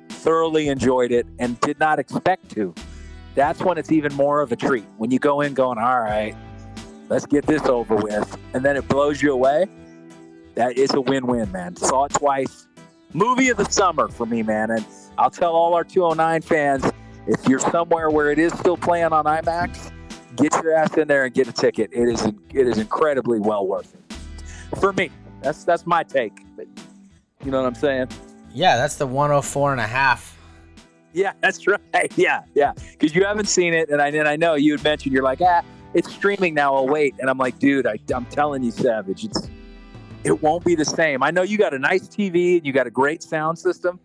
thoroughly enjoyed it and did not expect to. That's when it's even more of a treat. When you go in going, all right, let's get this over with, and then it blows you away. That is a win-win, man. Saw it twice. Movie of the summer for me, man. And I'll tell all our 209 fans if you're somewhere where it is still playing on IMAX, get your ass in there and get a ticket. It is it is incredibly well worth it. For me, that's that's my take. But you know what I'm saying? Yeah, that's the 104 and a half. Yeah, that's right. Yeah, yeah. Because you haven't seen it, and I and I know you had mentioned you're like, ah, it's streaming now. I'll wait. And I'm like, dude, I, I'm telling you, Savage, it's it won't be the same. I know you got a nice TV and you got a great sound system,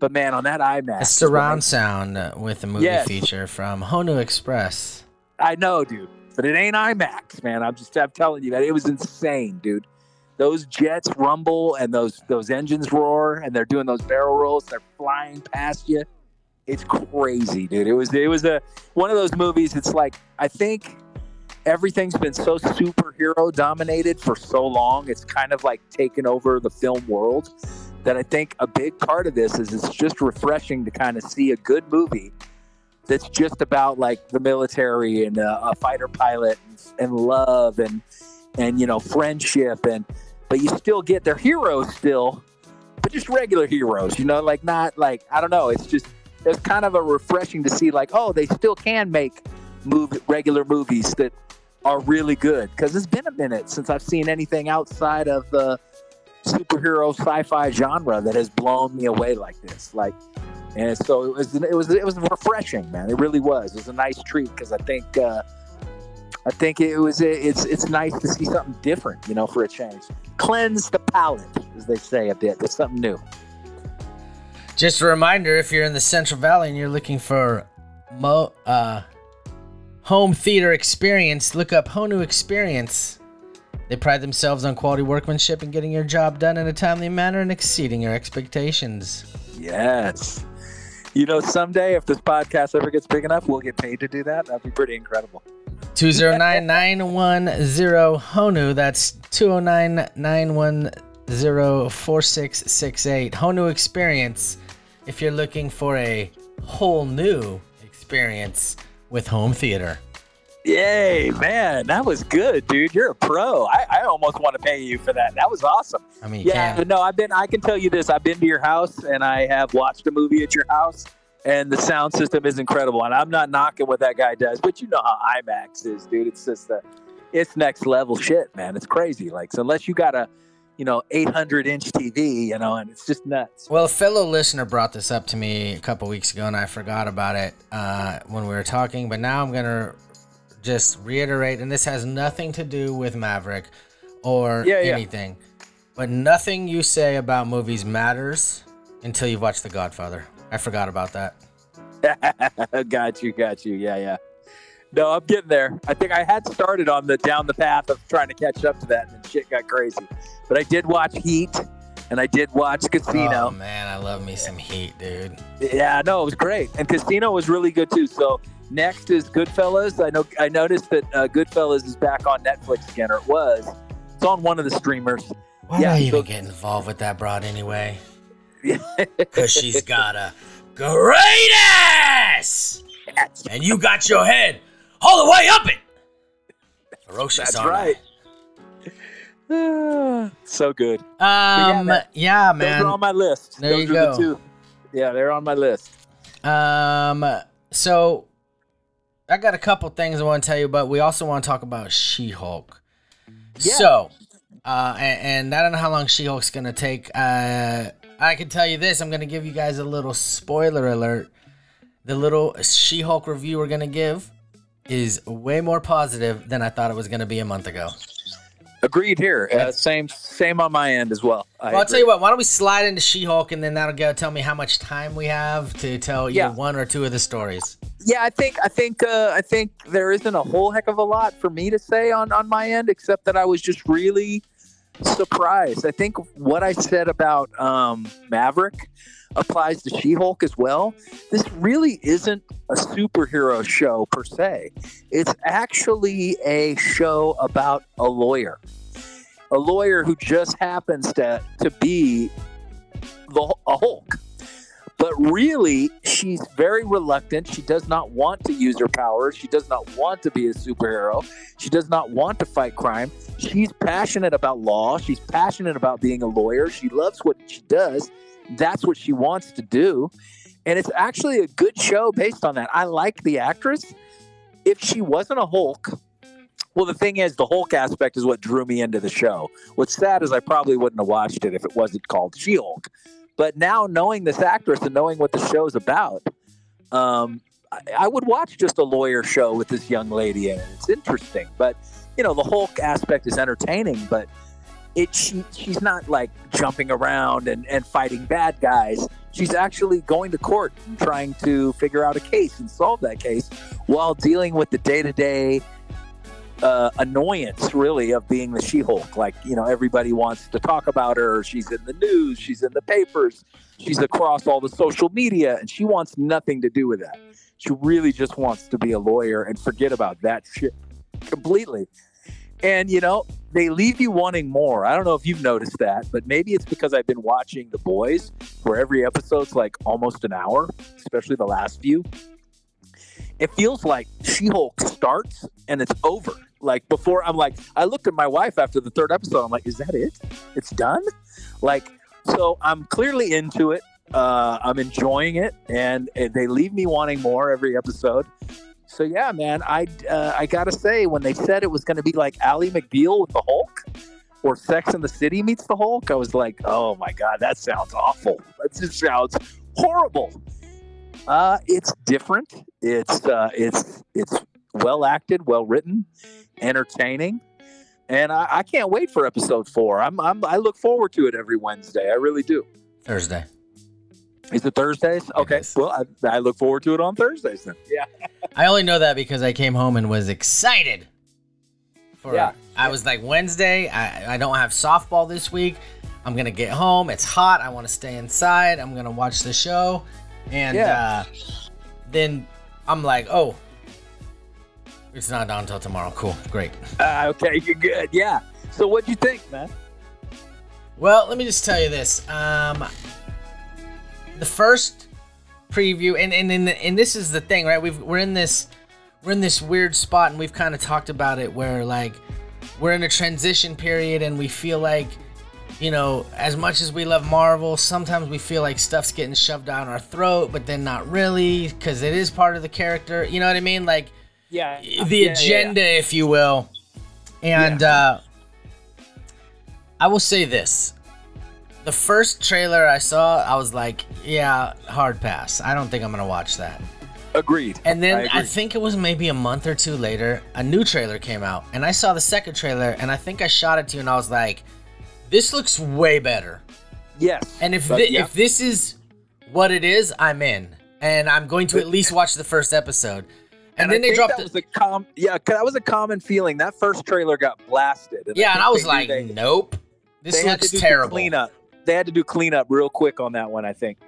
but man, on that IMAX, A surround sound with a movie Yes. feature from Honu Express. I know, dude, but it ain't IMAX, man. I'm just I'm telling you that it was insane, dude. Those jets rumble and those those engines roar and they're doing those barrel rolls. They're flying past you. It's crazy, dude. It was it was a one of those movies. It's like I think everything's been so superhero dominated for so long. It's kind of like taken over the film world. That I think a big part of this is it's just refreshing to kind of see a good movie that's just about like the military and uh, a fighter pilot and, and love and and you know friendship and but you still get their heroes still but just regular heroes you know like not like i don't know it's just it's kind of a refreshing to see like oh they still can make movie regular movies that are really good because it's been a minute since i've seen anything outside of the superhero sci-fi genre that has blown me away like this like and so it was it was it was refreshing man. It really was. It was a nice treat because i think uh i think it was it's it's nice to see something different you know for a change. Cleanse the palate as they say a bit. It's something new. Just a reminder if you're in the Central Valley and you're looking for mo- uh, home theater experience, look up Honu Experience. They pride themselves on quality workmanship and getting your job done in a timely manner and exceeding your expectations. yes you know someday if this podcast ever gets big enough we'll get paid to do that that'd be pretty incredible 209 910 Honu. That's 209 910 4668. Honu Experience if you're looking for a whole new experience with home theater. Yay, man, that was good, dude. You're a pro. I, I almost want to pay you for that. That was awesome. I mean, Yeah, can't- but no, I've been. I can tell you this. I've been to your house and I have watched a movie at your house, and the sound system is incredible. And I'm not knocking what that guy does, but you know how IMAX is, dude. It's just a, it's next level shit, man. It's crazy. Like, so unless you got a, you know, 800 inch TV, you know, and it's just nuts. Well, a fellow listener brought this up to me a couple weeks ago, and I forgot about it uh, when we were talking. But now I'm gonna just reiterate, and this has nothing to do with Maverick or Yeah, yeah. anything. But nothing you say about movies matters until you've watched The Godfather. I forgot about that. got you, got you. Yeah, yeah. No, I'm getting there. I think I had started on the down the path of trying to catch up to that, and then shit got crazy. But I did watch Heat, and I did watch Casino. Oh man, I love me some Heat, dude. yeah, no, it was great, and Casino was really good too. So Next is Goodfellas. I know I noticed that uh, Goodfellas is back on Netflix again, or it was. It's on one of the streamers. Why Yeah, do I even so- get involved with that broad anyway? Because she's got a great ass! And you got your head all the way up it! Ferocious That's on right. so good. Um, man, yeah, Those man. are on my list. There Those you are go. the two. Yeah, they're on my list. Um, so I got a couple things I want to tell you, but we also want to talk about She-Hulk. Yeah. So, uh, and, and I don't know how long She-Hulk's gonna take. Uh, I can tell you this: I'm gonna give you guys a little spoiler alert. The little She-Hulk review we're gonna give is way more positive than I thought it was gonna be a month ago. Agreed here. Uh, same same on my end as well. I Well, I'll tell you what. Why don't we slide into She-Hulk, and then that'll go tell me how much time we have to tell either Yeah. one or two of the stories. Yeah, I think I think uh, I think there isn't a whole heck of a lot for me to say on on my end, except that I was just really surprised. I think what I said about um, Maverick applies to She-Hulk as well. This really isn't a superhero show per se. It's actually a show about a lawyer, a lawyer who just happens to to be the a Hulk. But really, she's very reluctant. She does not want to use her powers. She does not want to be a superhero. She does not want to fight crime. She's passionate about law. She's passionate about being a lawyer. She loves what she does. That's what she wants to do. And it's actually a good show based on that. I like the actress. If she wasn't a Hulk, well, the thing is, the Hulk aspect is what drew me into the show. What's sad is I probably wouldn't have watched it if it wasn't called She Hulk. But now knowing this actress and knowing what the show's about, um, I, I would watch just a lawyer show with this young lady in it. It's interesting, but you know the Hulk aspect is entertaining, but it she, she's not like jumping around and, and fighting bad guys. She's actually going to court and trying to figure out a case and solve that case while dealing with the day to day uh, annoyance, really, of being the She-Hulk. Like you know, everybody wants to talk about her. She's in the news. She's in the papers. She's across all the social media, and she wants nothing to do with that. She really just wants to be a lawyer and forget about that shit completely. And you know, they leave you wanting more. I don't know if you've noticed that, but maybe it's because I've been watching The Boys, where every episode's like almost an hour, especially the last few. It feels like She Hulk starts and it's over. Like before, I'm like, I looked at my wife after the third episode. I'm like, is that it? It's done? Like, so I'm clearly into it. Uh, I'm enjoying it, and, and they leave me wanting more every episode. So yeah, man, I uh, I gotta say, when they said it was to be like Ally McBeal with the Hulk, or Sex in the City meets the Hulk, I was like, oh my god, that sounds awful. That just sounds horrible. Uh, it's different. It's uh, it's it's well acted, well written, entertaining, and I, I can't wait for episode four. I'm, I'm I look forward to it every Wednesday. I really do. Thursday. Is it Thursdays? Okay. is. Well, I, I look forward to it on Thursdays then. Yeah. I only know that because I came home and was excited. For Yeah. I was like Wednesday. I, I don't have softball this week. I'm gonna get home. It's hot. I want to stay inside. I'm gonna watch the show, and Yeah. uh, then I'm like, oh, it's not on until tomorrow. Cool, great. Uh, okay, you're good. Yeah. So what'd you think, man? Well, let me just tell you this. Um, the first preview, and and and, and this is the thing, right? We've we're in this we're in this weird spot, and we've kind of talked about it, where like we're in a transition period, and we feel like you know, as much as we love Marvel, sometimes we feel like stuff's getting shoved down our throat, but then not really, because it is part of the character. You know what I mean? Like Yeah. the agenda, if you will. And uh, I will say this: the first trailer I saw, I was like, "Yeah, hard pass. I don't think I'm gonna watch that." Agreed. And then I I, think it was maybe a month or two later, a new trailer came out, and I saw the second trailer, and I think I shot it to you, and I was like, "This looks way better." Yes. And if But, thi- yeah. if this is what it is, I'm in, and I'm going to at least watch the first episode. And, I then they dropped that the, was a com yeah 'cause that was a common feeling that first trailer got blasted yeah, and I was like, they, "Nope, this they had to looks do terrible." cleanup they had to do cleanup real quick on that one i think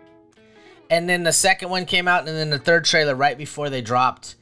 And then the second one came out, and then the third trailer right before they dropped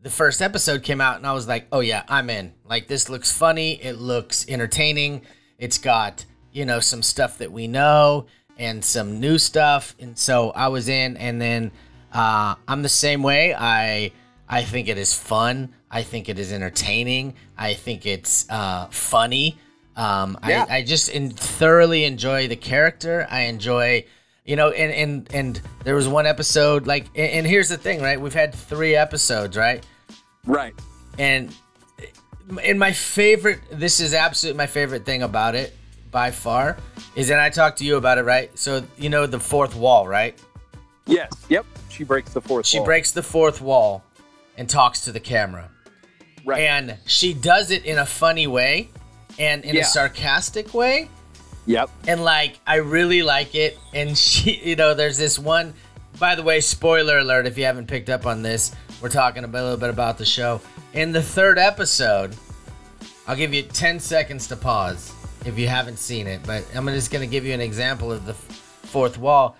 the first episode came out and I was like, "Oh yeah, I'm in. Like this looks funny, it looks entertaining. It's got, you know, some stuff that we know and some new stuff." And so I was in and then uh I'm the same way. I I think it is fun. I think it is entertaining. I think it's uh funny. Um Yeah. I I just in, thoroughly enjoy the character. I enjoy you know and and and there was one episode like and, and here's the thing right we've had three episodes right Right. and and my favorite this is absolutely my favorite thing about it by far is that i talked to you about it right so you know the fourth wall right Yes. Yep. She breaks the fourth. she wall. breaks the fourth wall and talks to the camera Right. and she does it in a funny way and in Yeah. a sarcastic way Yep. and like I really like it. And she, you know, there's this one. By the way, spoiler alert! If you haven't picked up on this, we're talking a, little bit about the show. In the third episode, I'll give you 10 seconds to pause if you haven't seen it. But I'm just gonna give you an example of the fourth wall.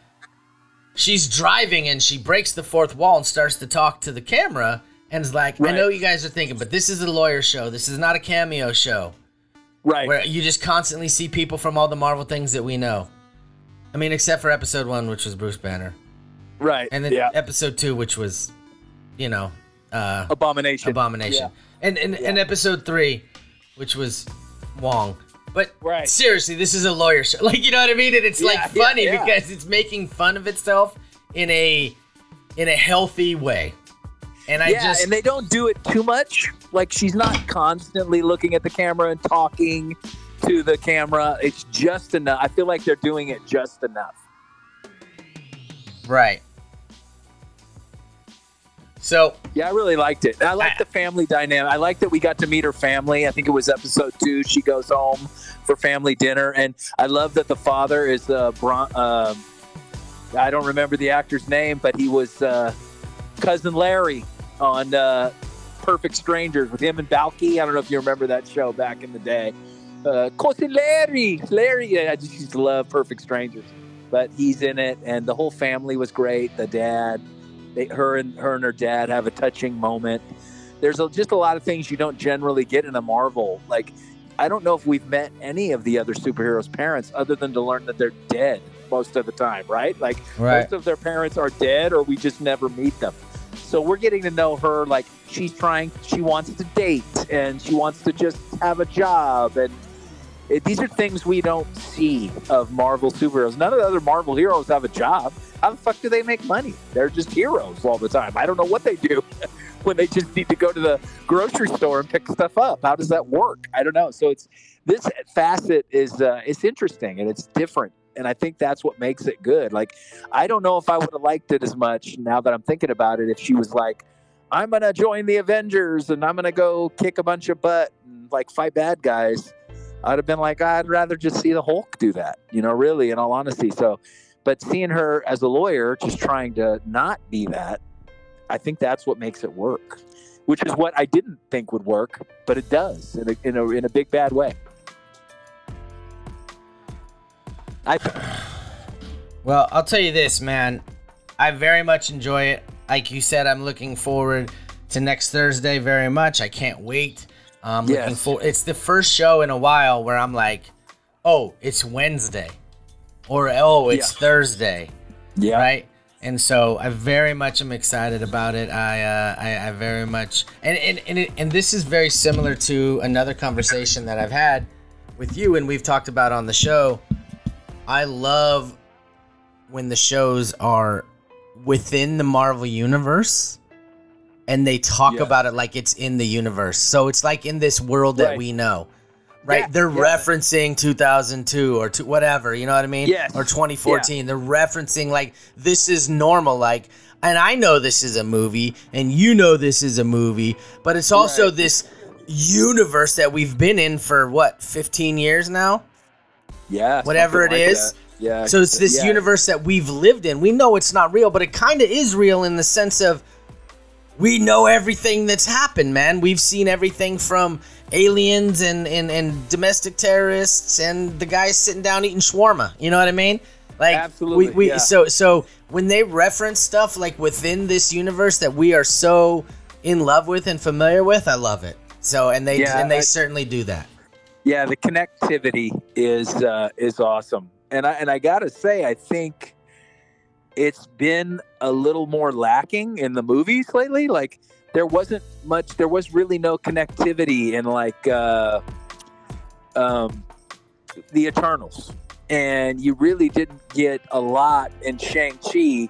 She's driving and she breaks the fourth wall and starts to talk to the camera and is like, "I know you guys are thinking, but this is a lawyer show. This is not a cameo show." Right. where you just constantly see people from all the Marvel things that we know. I mean, except for episode one, which was Bruce Banner, right. and then yeah. episode two, which was, you know, uh, Abomination. Abomination, and and, and episode three, which was Wong. But Right. seriously, this is a lawyer show. Like you know what I mean? And it's like Yeah, yeah, funny yeah. because it's making fun of itself in a in a healthy way. And I yeah, just and they don't do it too much. Like she's not constantly looking at the camera and talking to the camera. It's just enough. I feel like they're doing it just enough. right. So Yeah, I really liked it. I like I- the family dynamic. I like that we got to meet her family. I think it was episode two. She goes home for family dinner, and I love that the father is uh, Bron- uh I don't remember the actor's name, but he was uh, cousin Larry on uh, Perfect Strangers with him and Balky. I don't know if you remember that show back in the day. Uh, cousin Larry, Larry. I just used to love Perfect Strangers, but he's in it, and the whole family was great. The dad, they, her and her and her dad have a touching moment. There's a, just a lot of things you don't generally get in a Marvel. Like, I don't know if we've met any of the other superheroes' parents other than to learn that they're dead most of the time, right? Like, right. most of their parents are dead or we just never meet them. So we're getting to know her like she's trying, she wants to date and she wants to just have a job. And it, these are things we don't see of Marvel superheroes. None of the other Marvel heroes have a job. How the fuck do they make money? They're just heroes all the time. I don't know what they do when they just need to go to the grocery store and pick stuff up. How does that work? I don't know. So it's this facet is uh, it's interesting and it's different and I think that's what makes it good. Like, I don't know if I would have liked it as much now that I'm thinking about it. If she was like, "I'm gonna join the Avengers and I'm gonna go kick a bunch of butt and like fight bad guys," I'd have been like, "I'd rather just see the Hulk do that." You know, really, in all honesty. So, but seeing her as a lawyer, just trying to not be that, I think that's what makes it work. Which is what I didn't think would work, but it does in a in a, in a big bad way. I Well, I'll tell you this, man. I very much enjoy it. Like you said, I'm looking forward to next Thursday very much. I can't wait. I'm looking Yes. for. It's the first show in a while where I'm like, oh, it's Wednesday, or oh, it's Yeah. Thursday, yeah. right? And so I very much am excited about it. I uh, I, I very much and and and, it, and this is very similar to another conversation that I've had with you and we've talked about on the show. I love when the shows are within the Marvel universe and they talk Yeah. about it like it's in the universe. So it's like in this world that Right. we know. Right? Yeah, They're yeah. referencing 2002 or to whatever, you know what I mean? Yes. Or 2014. They're referencing like this is normal like and I know this is a movie and you know this is a movie, but it's also Right. this universe that we've been in for what, 15 years now? Yeah. Whatever it like is. that. Yeah. So it's this yeah. universe that we've lived in. We know it's not real, but it kind of is real in the sense of we know everything that's happened, man. We've seen everything from aliens and, and, and domestic terrorists and the guys sitting down eating shawarma. You know what I mean? Like Absolutely, we, we yeah. so so when they reference stuff like within this universe that we are so in love with and familiar with, I love it. So and they Yeah, and they I- certainly do that. Yeah, the connectivity is uh, is awesome, and I and I gotta say, I think it's been a little more lacking in the movies lately. Like there wasn't much, there was really no connectivity in like uh, um, the Eternals, and you really didn't get a lot in Shang Chi,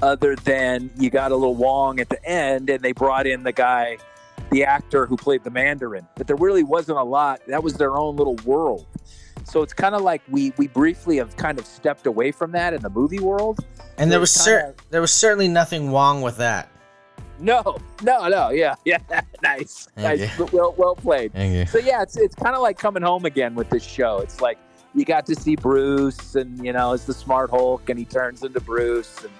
other than you got a little Wong at the end, and they brought in the guy the actor who played the Mandarin, but there really wasn't a lot. That was their own little world. So it's kind of like we we briefly have kind of stepped away from that in the movie world. And there was cer- there was certainly nothing wrong with that. No, no, no, yeah, yeah, nice, Thank nice, you. well, well played. So yeah, it's it's kind of like coming home again with this show. It's like you got to see Bruce, and you know, it's the Smart Hulk, and he turns into Bruce, and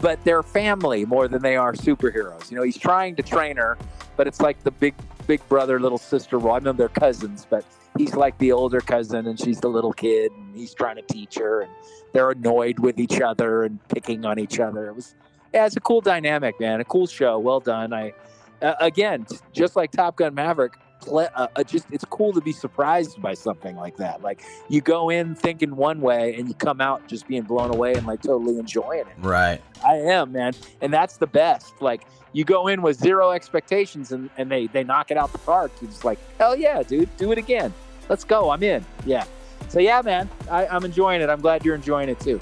but they're family more than they are superheroes. You know, he's trying to train her, but it's like the big big brother little sister role. I know they're cousins, but he's like the older cousin, and she's the little kid, and he's trying to teach her, and they're annoyed with each other and picking on each other. It was yeah, it's a cool dynamic, man. A cool show. Well done. I uh, again, just like Top Gun Maverick, ple- uh, uh, just it's cool to be surprised by something like that. Like you go in thinking one way and you come out just being blown away and like totally enjoying it. Right. I am, man, and that's the best. Like you go in with zero expectations and, and they they knock it out the park. You're just like, hell yeah, dude, do it again. Let's go. I'm in. Yeah. So yeah, man, I, I'm enjoying it. I'm glad you're enjoying it too.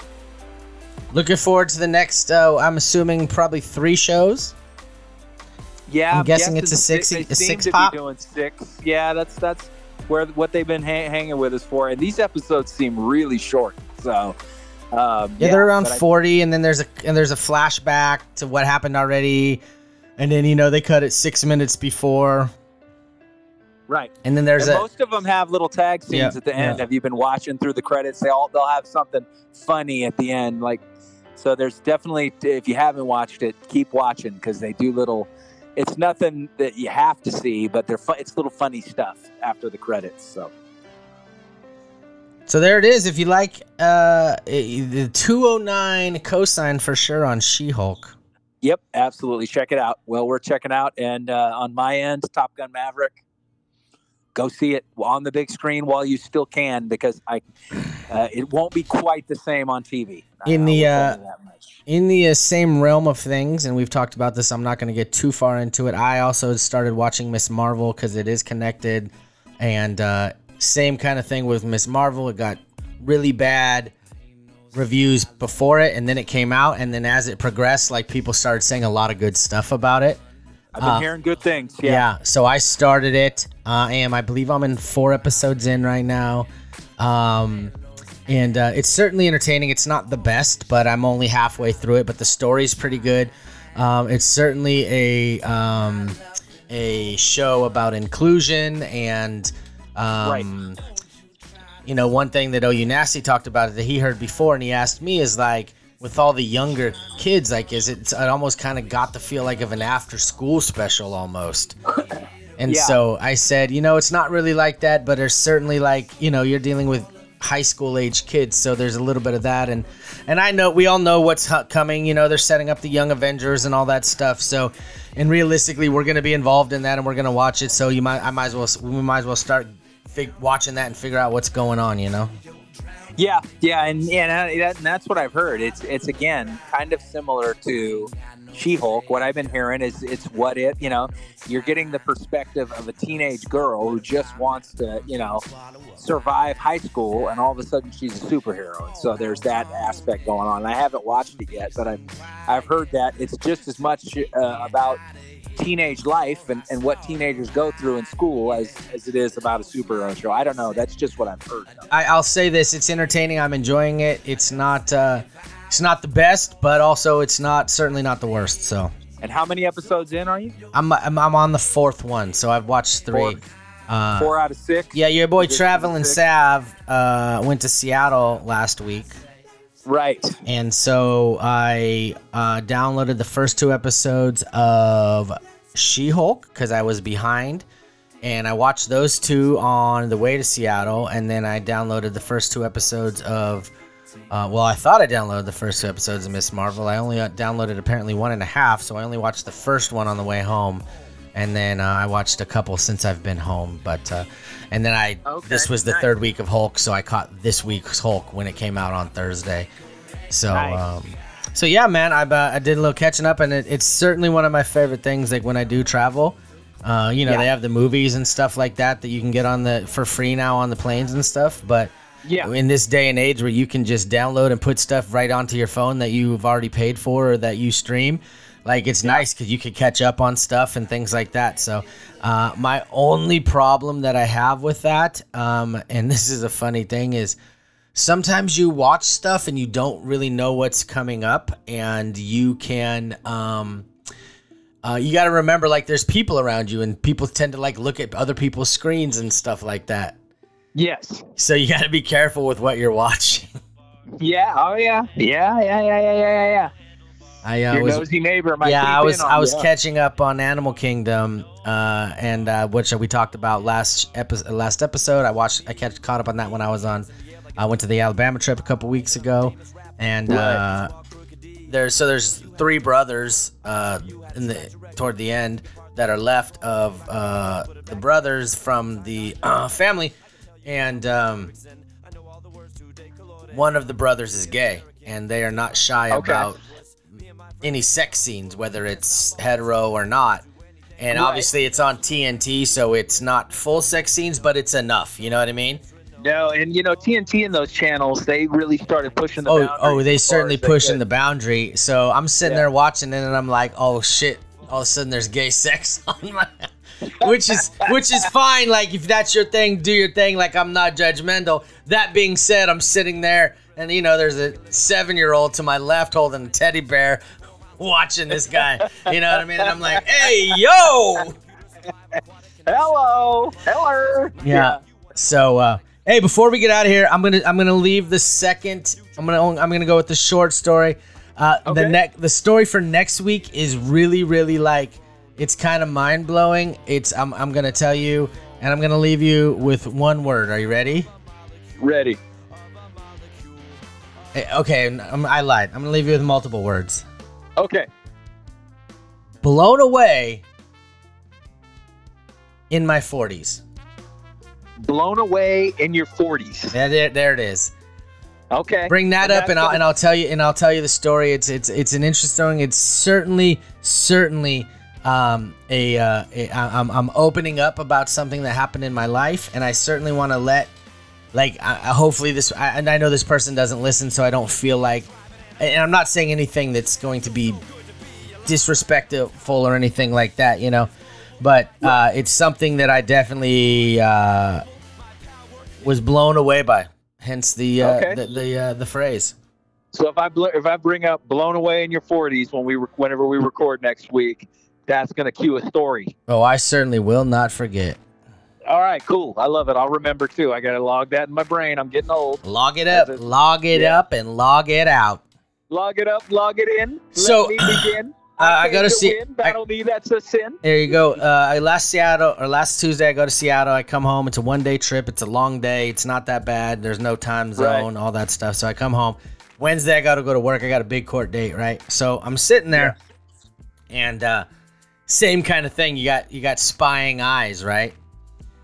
Looking forward to the next. Uh, I'm assuming probably three shows. Yeah, I'm guessing it's a six- They, a they seem six pop? doing six. Yeah, that's that's where what they've been ha- hanging with us for. And these episodes seem really short. So um, Yeah, they're around but I- 40, and then there's a and there's a flashback to what happened already, and then you know they cut it six minutes before, right. and then there's and a most of them have little tag scenes Yeah, at the end. yeah. Have you been watching through the credits? They all they'll have something funny at the end. Like so, there's definitely if you haven't watched it, keep watching because they do little. It's nothing that you have to see, but they're fun. It's little funny stuff after the credits. So. so there it is. If you like uh the 209 cosign for sure on She-Hulk. Yep, absolutely. Check it out. Well, we're checking out, and uh, on my end, Top Gun Maverick. Go see it on the big screen while you still can, because I, uh, it won't be quite the same on TV. In I the, uh, you that much. In the uh, same realm of things, and we've talked about this, I'm not going to get too far into it. I also started watching Miss Marvel because it is connected, and uh, same kind of thing with Miss Marvel. It got really bad reviews before it, and then it came out, and then as it progressed, like people started saying a lot of good stuff about it. I've been uh, hearing good things. Yeah. Yeah. so I started it. I am, I believe, I'm in four episodes in right now, um, and uh, it's certainly entertaining. It's not the best, but I'm only halfway through it. But the story's pretty good. Um, it's certainly a um, a show about inclusion and. Um, You know, one thing that OU Nasty talked about that he heard before, and he asked me is like, with all the younger kids, like, is it? It almost kind of got the feel like of an after-school special almost. And Yeah. so I said, you know, it's not really like that, but there's certainly like, you know, you're dealing with high school age kids, so there's a little bit of that, and and I know we all know what's coming. You know, they're setting up the Young Avengers and all that stuff. So, and realistically, we're gonna be involved in that, and we're gonna watch it. So you might, I might as well, we might as well start fig- watching that and figure out what's going on. You know. Yeah, yeah, and yeah, and uh, that- and that's what I've heard. It's it's again kind of similar to She-Hulk. What I've been hearing is it's what it you know you're getting the perspective of a teenage girl who just wants to you know survive high school, and all of a sudden she's a superhero. And so there's that aspect going on. I haven't watched it yet, but I've I've heard that it's just as much uh, about teenage life and, and what teenagers go through in school as, as it is about a superhero show. I don't know. That's just what I've heard. I, I'll say this: it's entertaining. I'm enjoying it. It's not, uh, it's not the best, but also it's not certainly not the worst. So And how many episodes in are you? I'm, I'm, I'm on the fourth one, so I've watched three. Four. Uh, Four out of six. yeah, your boy Traveling? Sav uh, went to Seattle last week, Right. and so I uh, downloaded the first two episodes of She-Hulk because I was behind, and I watched those two on the way to Seattle, and then I downloaded the first two episodes of Uh, well, I thought I downloaded the first two episodes of Miss Marvel. I only uh, downloaded apparently one and a half, so I only watched the first one on the way home, and then uh, I watched a couple since I've been home. But uh, and then I Okay, this was the nice. third week of Hulk, so I caught this week's Hulk when it came out on Thursday. So. Nice. Um, so yeah, man, I, uh, I did a little catching up, and it, it's certainly one of my favorite things. Like when I do travel, uh, you know, Yeah. they have the movies and stuff like that that you can get on the for free now on the planes and stuff. But Yeah. in this day and age where you can just download and put stuff right onto your phone that you've already paid for or that you stream, like it's nice because you can catch up on stuff and things like that. So uh, my only problem that I have with that, um, and this is a funny thing, is sometimes you watch stuff and you don't really know what's coming up and you can um uh, you got to remember like there's people around you and people tend to like look at other people's screens and stuff like that Yes. so you got to be careful with what you're watching Yeah. Oh yeah. Yeah. Yeah. Yeah. Yeah. Yeah. Yeah. i uh, Your was nosy neighbor might yeah i was i was huh? catching up on animal kingdom uh and uh which we talked about last episode last episode i watched i catch caught up on that when i was on i went to the alabama trip a couple weeks ago and uh there's so there's three brothers uh in the toward the end that are left of uh the brothers from the uh, family and um one of the brothers is gay and they are not shy Okay. about any sex scenes whether it's hetero or not and Right. obviously it's on TNT so it's not full sex scenes but it's enough you know what I mean No, and you know TNT and those channels, they really started pushing the oh oh they certainly pushing the boundary so I'm sitting Yeah. there watching it and I'm like oh shit all of a sudden there's gay sex on my which is which is fine like if that's your thing do your thing like I'm not judgmental that being said I'm sitting there and you know there's a seven year old to my left holding a teddy bear watching this guy you know what I mean and I'm like hey yo Hello, hello. Yeah. So, uh, hey, before we get out of here, I'm gonna I'm gonna leave the second. I'm gonna I'm gonna go with the short story. Uh, The next the story for next week is really really like it's kind of mind blowing. It's I'm I'm gonna tell you, and I'm gonna leave you with one word. Are you ready? Ready. Eh, Okay, I'm, I lied. I'm gonna leave you with multiple words. Okay. Blown away in my 40s. Blown away in your 40s. There, there, there it is. Okay. bring that And up and I'll, and I'll tell you and I'll tell you the story it's it's it's an interesting it's certainly certainly um a, uh, a I'm, I'm opening up about something that happened in my life and I certainly want to let like I, hopefully this I, and I know this person doesn't listen so I don't feel like and I'm not saying anything that's going to be disrespectful or anything like that you know but uh, it's something that I definitely uh, was blown away by hence the uh, Okay. the the, uh, the phrase So if I bl- if I bring up blown away in your 40s when we re- whenever we record next week, that's gonna cue a story. oh I certainly will not forget All right, cool. I love it. I'll remember too. I gotta log that in my brain. I'm getting old. log it up it. log it Yeah. up and log it out Log it up, log it in. Let So, me begin. uh, I gotta see- Win. Battle me. That's a sin. There you go. Uh, I last Seattle or last Tuesday, I go to Seattle. I come home. It's a one day trip. It's a long day. It's not that bad. There's no time zone, all that stuff. So I come home. Wednesday, I got to go to work. I got a big court date, right? So I'm sitting there, and uh, same kind of thing. You got you got spying eyes, right?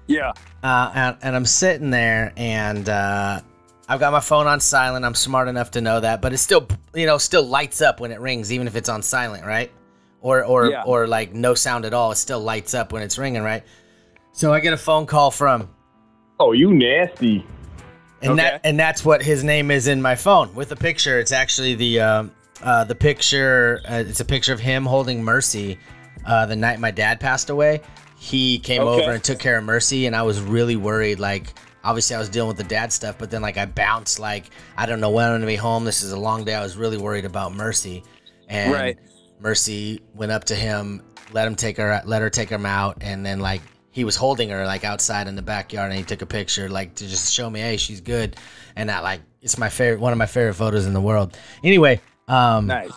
Yeah. Uh, and, and I'm sitting there, and uh, I've got my phone on silent. I'm smart enough to know that, but it still, you know, still lights up when it rings, even if it's on silent, right? Or or Yeah. or like no sound at all. It still lights up when it's ringing, right? So I get a phone call from, Oh, you nasty. and that and that's what his name is in my phone with a picture. It's actually the um, uh, the picture. Uh, it's a picture of him holding Mercy. Uh, the night my dad passed away, he came Okay. over and took care of Mercy, and I was really worried. Like, obviously, I was dealing with the dad stuff, but then like I bounced. Like, I don't know when I'm gonna be home. This is a long day. I was really worried about Mercy, and Right. Mercy went up to him, let him take her, let her take him out, and then like he was holding her like outside in the backyard, and he took a picture like to just show me, hey, she's good, and that like it's my favorite, one of my favorite photos in the world. Anyway, um, Nice.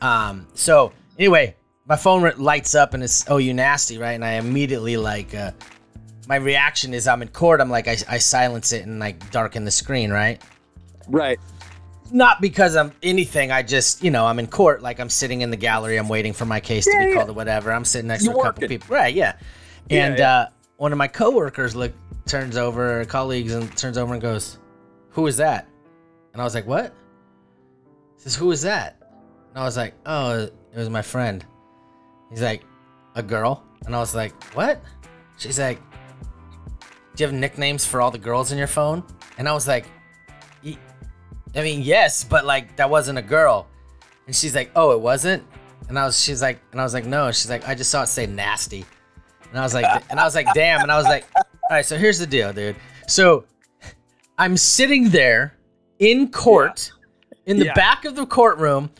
um, so anyway, my phone lights up and it's oh you nasty right, and I immediately like uh, my reaction is I'm in court. I'm like I, I silence it and like darken the screen right. Right. Not because I'm anything. I just, you know, I'm in court. Like I'm sitting in the gallery. I'm waiting for my case to be yeah. called or whatever. I'm sitting next You to a couple working. people. Right. Yeah. Yeah, And yeah. Uh, one of my coworkers look turns over, colleagues, and turns over and goes, "Who is that?" And I was like, "What?" He says, "Who is that?" And I was like, "Oh, it was my friend." He's like, "A girl?" And I was like, "What?" She's like, "Do you have nicknames for all the girls in your phone?" And I was like, "Y- "I mean, yes, but like that wasn't a girl." And she's like, "Oh, it wasn't." And I was, she's like, and I was like, "No." She's like, "I just saw it say nasty." And I was like, and I was like, "Damn!" And I was like, "All right, so here's the deal, dude. So I'm sitting there in court, in the Yeah. back of the courtroom,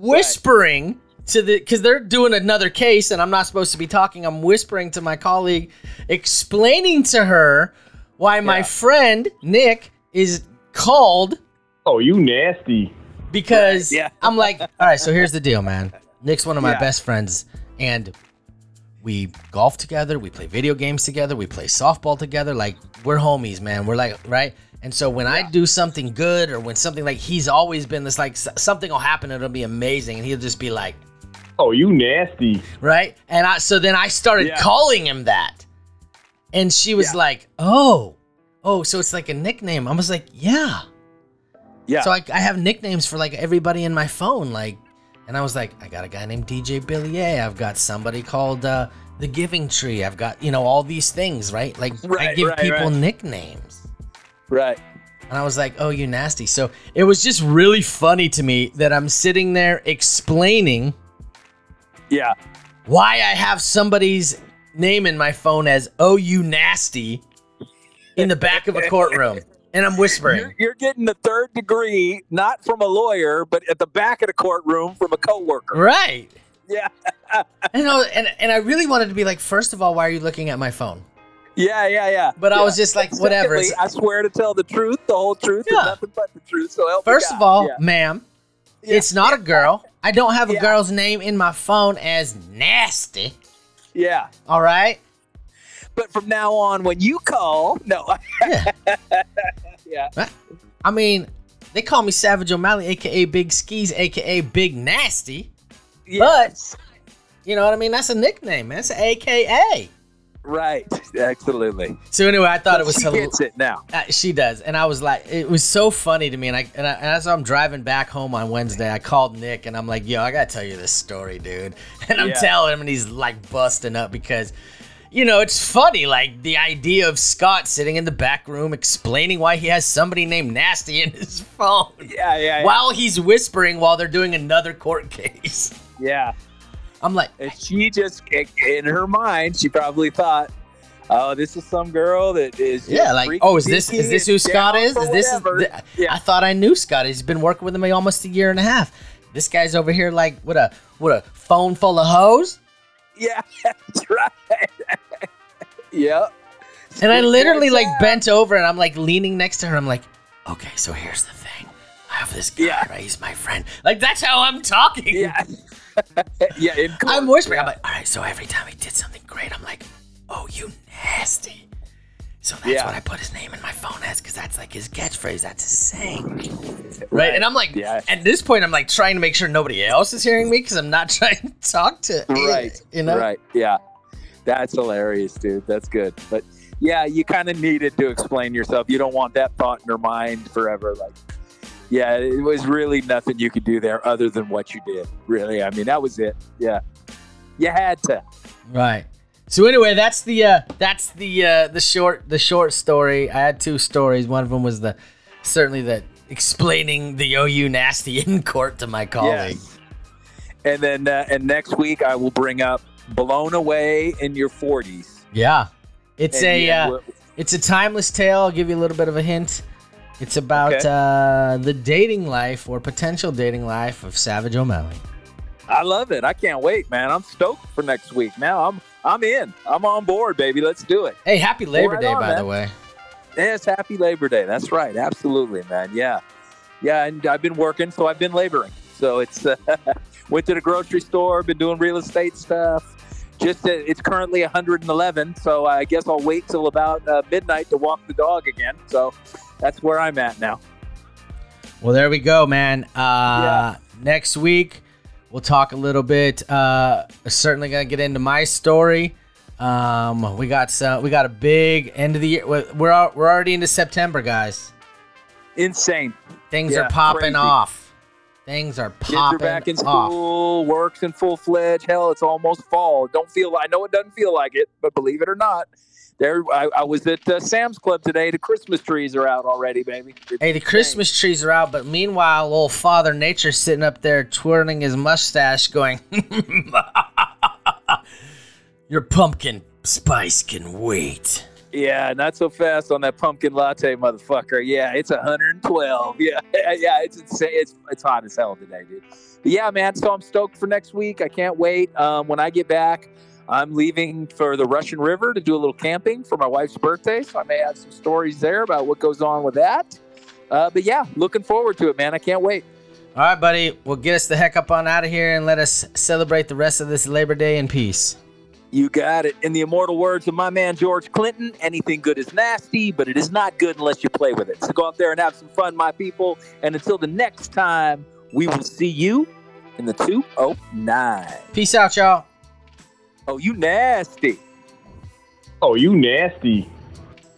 whispering to the because they're doing another case and I'm not supposed to be talking. I'm whispering to my colleague, explaining to her why my friend Nick is called Oh, you nasty. because yeah. I'm like, all right, so here's the deal, man. Nick's one of my Yeah. best friends, and we golf together, we play video games together, we play softball together. Like we're homies, man. We're like right. And so when I do something good or when something like he's always been this like something will happen, and it'll be amazing, and he'll just be like, Oh, you nasty. right? And I so then I started Yeah. calling him that. And she was Yeah. like, "Oh. Oh, so it's like a nickname." I was like, "Yeah." Yeah. So I, I have nicknames for like everybody in my phone like and I was like, I got a guy named DJ Billy I've got somebody called uh the Giving Tree. I've got, you know, all these things, right? Like I give right, people right. nicknames. Right. And I was like, "Oh, you nasty." So it was just really funny to me that I'm sitting there explaining Yeah. why I have somebody's name in my phone as "Oh, you nasty" in the back of a courtroom, and I'm whispering. You're, you're getting the third degree, not from a lawyer, but at the back of the courtroom from a coworker. Right. Yeah. And I, and and I really wanted to be like, first of all, why are you looking at my phone? Yeah, yeah, yeah. But I was just like, whatever. Secondly, It's- I swear to tell the truth, the whole truth, Yeah. and nothing but the truth. So help me First of all, yeah. ma'am, Yeah. it's not a girl. I don't have a Yeah. girl's name in my phone as nasty. yeah. All right. But from now on, when you call, no, Yeah. yeah, I mean, they call me Savage O'Malley, aka Big Skis, aka Big Nasty. yes. You know what I mean? That's a nickname, man. It's an AKA. Right, absolutely. So anyway, I thought it was she hilarious. gets it now. Uh, she does, and I was like, it was so funny to me. And I, and, I, and as I'm driving back home on Wednesday, I called Nick, and I'm like, "Yo, I gotta tell you this story, dude." And I'm Yeah. telling him, and he's like busting up because, you know, it's funny, like the idea of Scott sitting in the back room explaining why he has somebody named Nasty in his phone Yeah, yeah, yeah. while he's whispering while they're doing another court case. yeah. I'm like, And she just, in her mind, she probably thought, "Oh, this is some girl that is." yeah, like, oh, is this is this who Scott is? Is this is? th- yeah, I thought I knew Scott. He's been working with me almost a year and a half. This guy's over here like with a with a phone full of hoes, yeah, that's right. yep. and I literally like bent over and I'm like leaning next to her. I'm like, okay, so here's the thing. I have this guy, Yeah. right? He's my friend. Like that's how I'm talking. Yeah. yeah. I'm whispering. I'm like, all right. So every time he did something great, I'm like, oh, you nasty. So that's Yeah. what I put his name in my phone as, because that's like his catchphrase. That's his saying. Right. And I'm like, Yeah. at this point, I'm like trying to make sure nobody else is hearing me because I'm not trying to talk to. right You know. right yeah that's hilarious dude that's good but yeah you kind of needed to explain yourself you don't want that thought in your mind forever like yeah it was really nothing you could do there other than what you did really i mean that was it yeah you had to Right. So anyway, that's the uh, that's the uh, the short the short story. I had two stories. One of them was the certainly the explaining the OU nasty in court to my colleague. Yes. and then uh, and next week i will bring up blown away in your 40s Yeah. It's And, a yeah, uh, it's a timeless tale. I'll give you a little bit of a hint. It's about Okay. uh, the dating life or potential dating life of Savage O'Malley. I love it. I can't wait, man. I'm stoked for next week. Now I'm I'm in. I'm on board, baby. Let's do it. Hey, happy Labor Right Day, on, by the way. Yes, happy Labor Day. That's right. Absolutely, man. Yeah. Yeah, and I've been working, so I've been laboring. So it's uh, went to the grocery store, been doing real estate stuff. Just uh, it's currently 111, so I guess I'll wait till about uh, midnight to walk the dog again. So that's where I'm at now. Well, there we go, man. Uh, Next week, we'll talk a little bit. Uh, certainly gonna get into my story. Um, we got some. We got a big end of the year. We're we're, already into September, guys. Insane. Things Yeah, are popping crazy. off. Things are popping. Kids are back in off. school, works in full fledged. Hell, it's almost fall. Don't feel. I know it doesn't feel like it, but believe it or not, there. I, I was at uh, Sam's Club today. The Christmas trees are out already, baby. It's Hey, the insane. Christmas trees are out, but meanwhile, old Father Nature's sitting up there twirling his mustache, going, "Your pumpkin spice can wait." Yeah, not so fast on that pumpkin latte, motherfucker. Yeah, it's 112. Yeah, yeah, it's insane. It's it's hot as hell today, dude. But yeah, man. So I'm stoked for next week. I can't wait. Um, when I get back, I'm leaving for the Russian River to do a little camping for my wife's birthday. So I may have some stories there about what goes on with that. Uh, but yeah, looking forward to it, man. I can't wait. All right, buddy. Well, get us the heck up on out of here and let us celebrate the rest of this Labor Day in peace. You got it. In the immortal words of my man George Clinton, anything good is nasty, but it is not good unless you play with it. So go out there and have some fun, my people. And until the next time, we will see you in the 209. Peace out, y'all. Oh, you nasty. Oh, you nasty.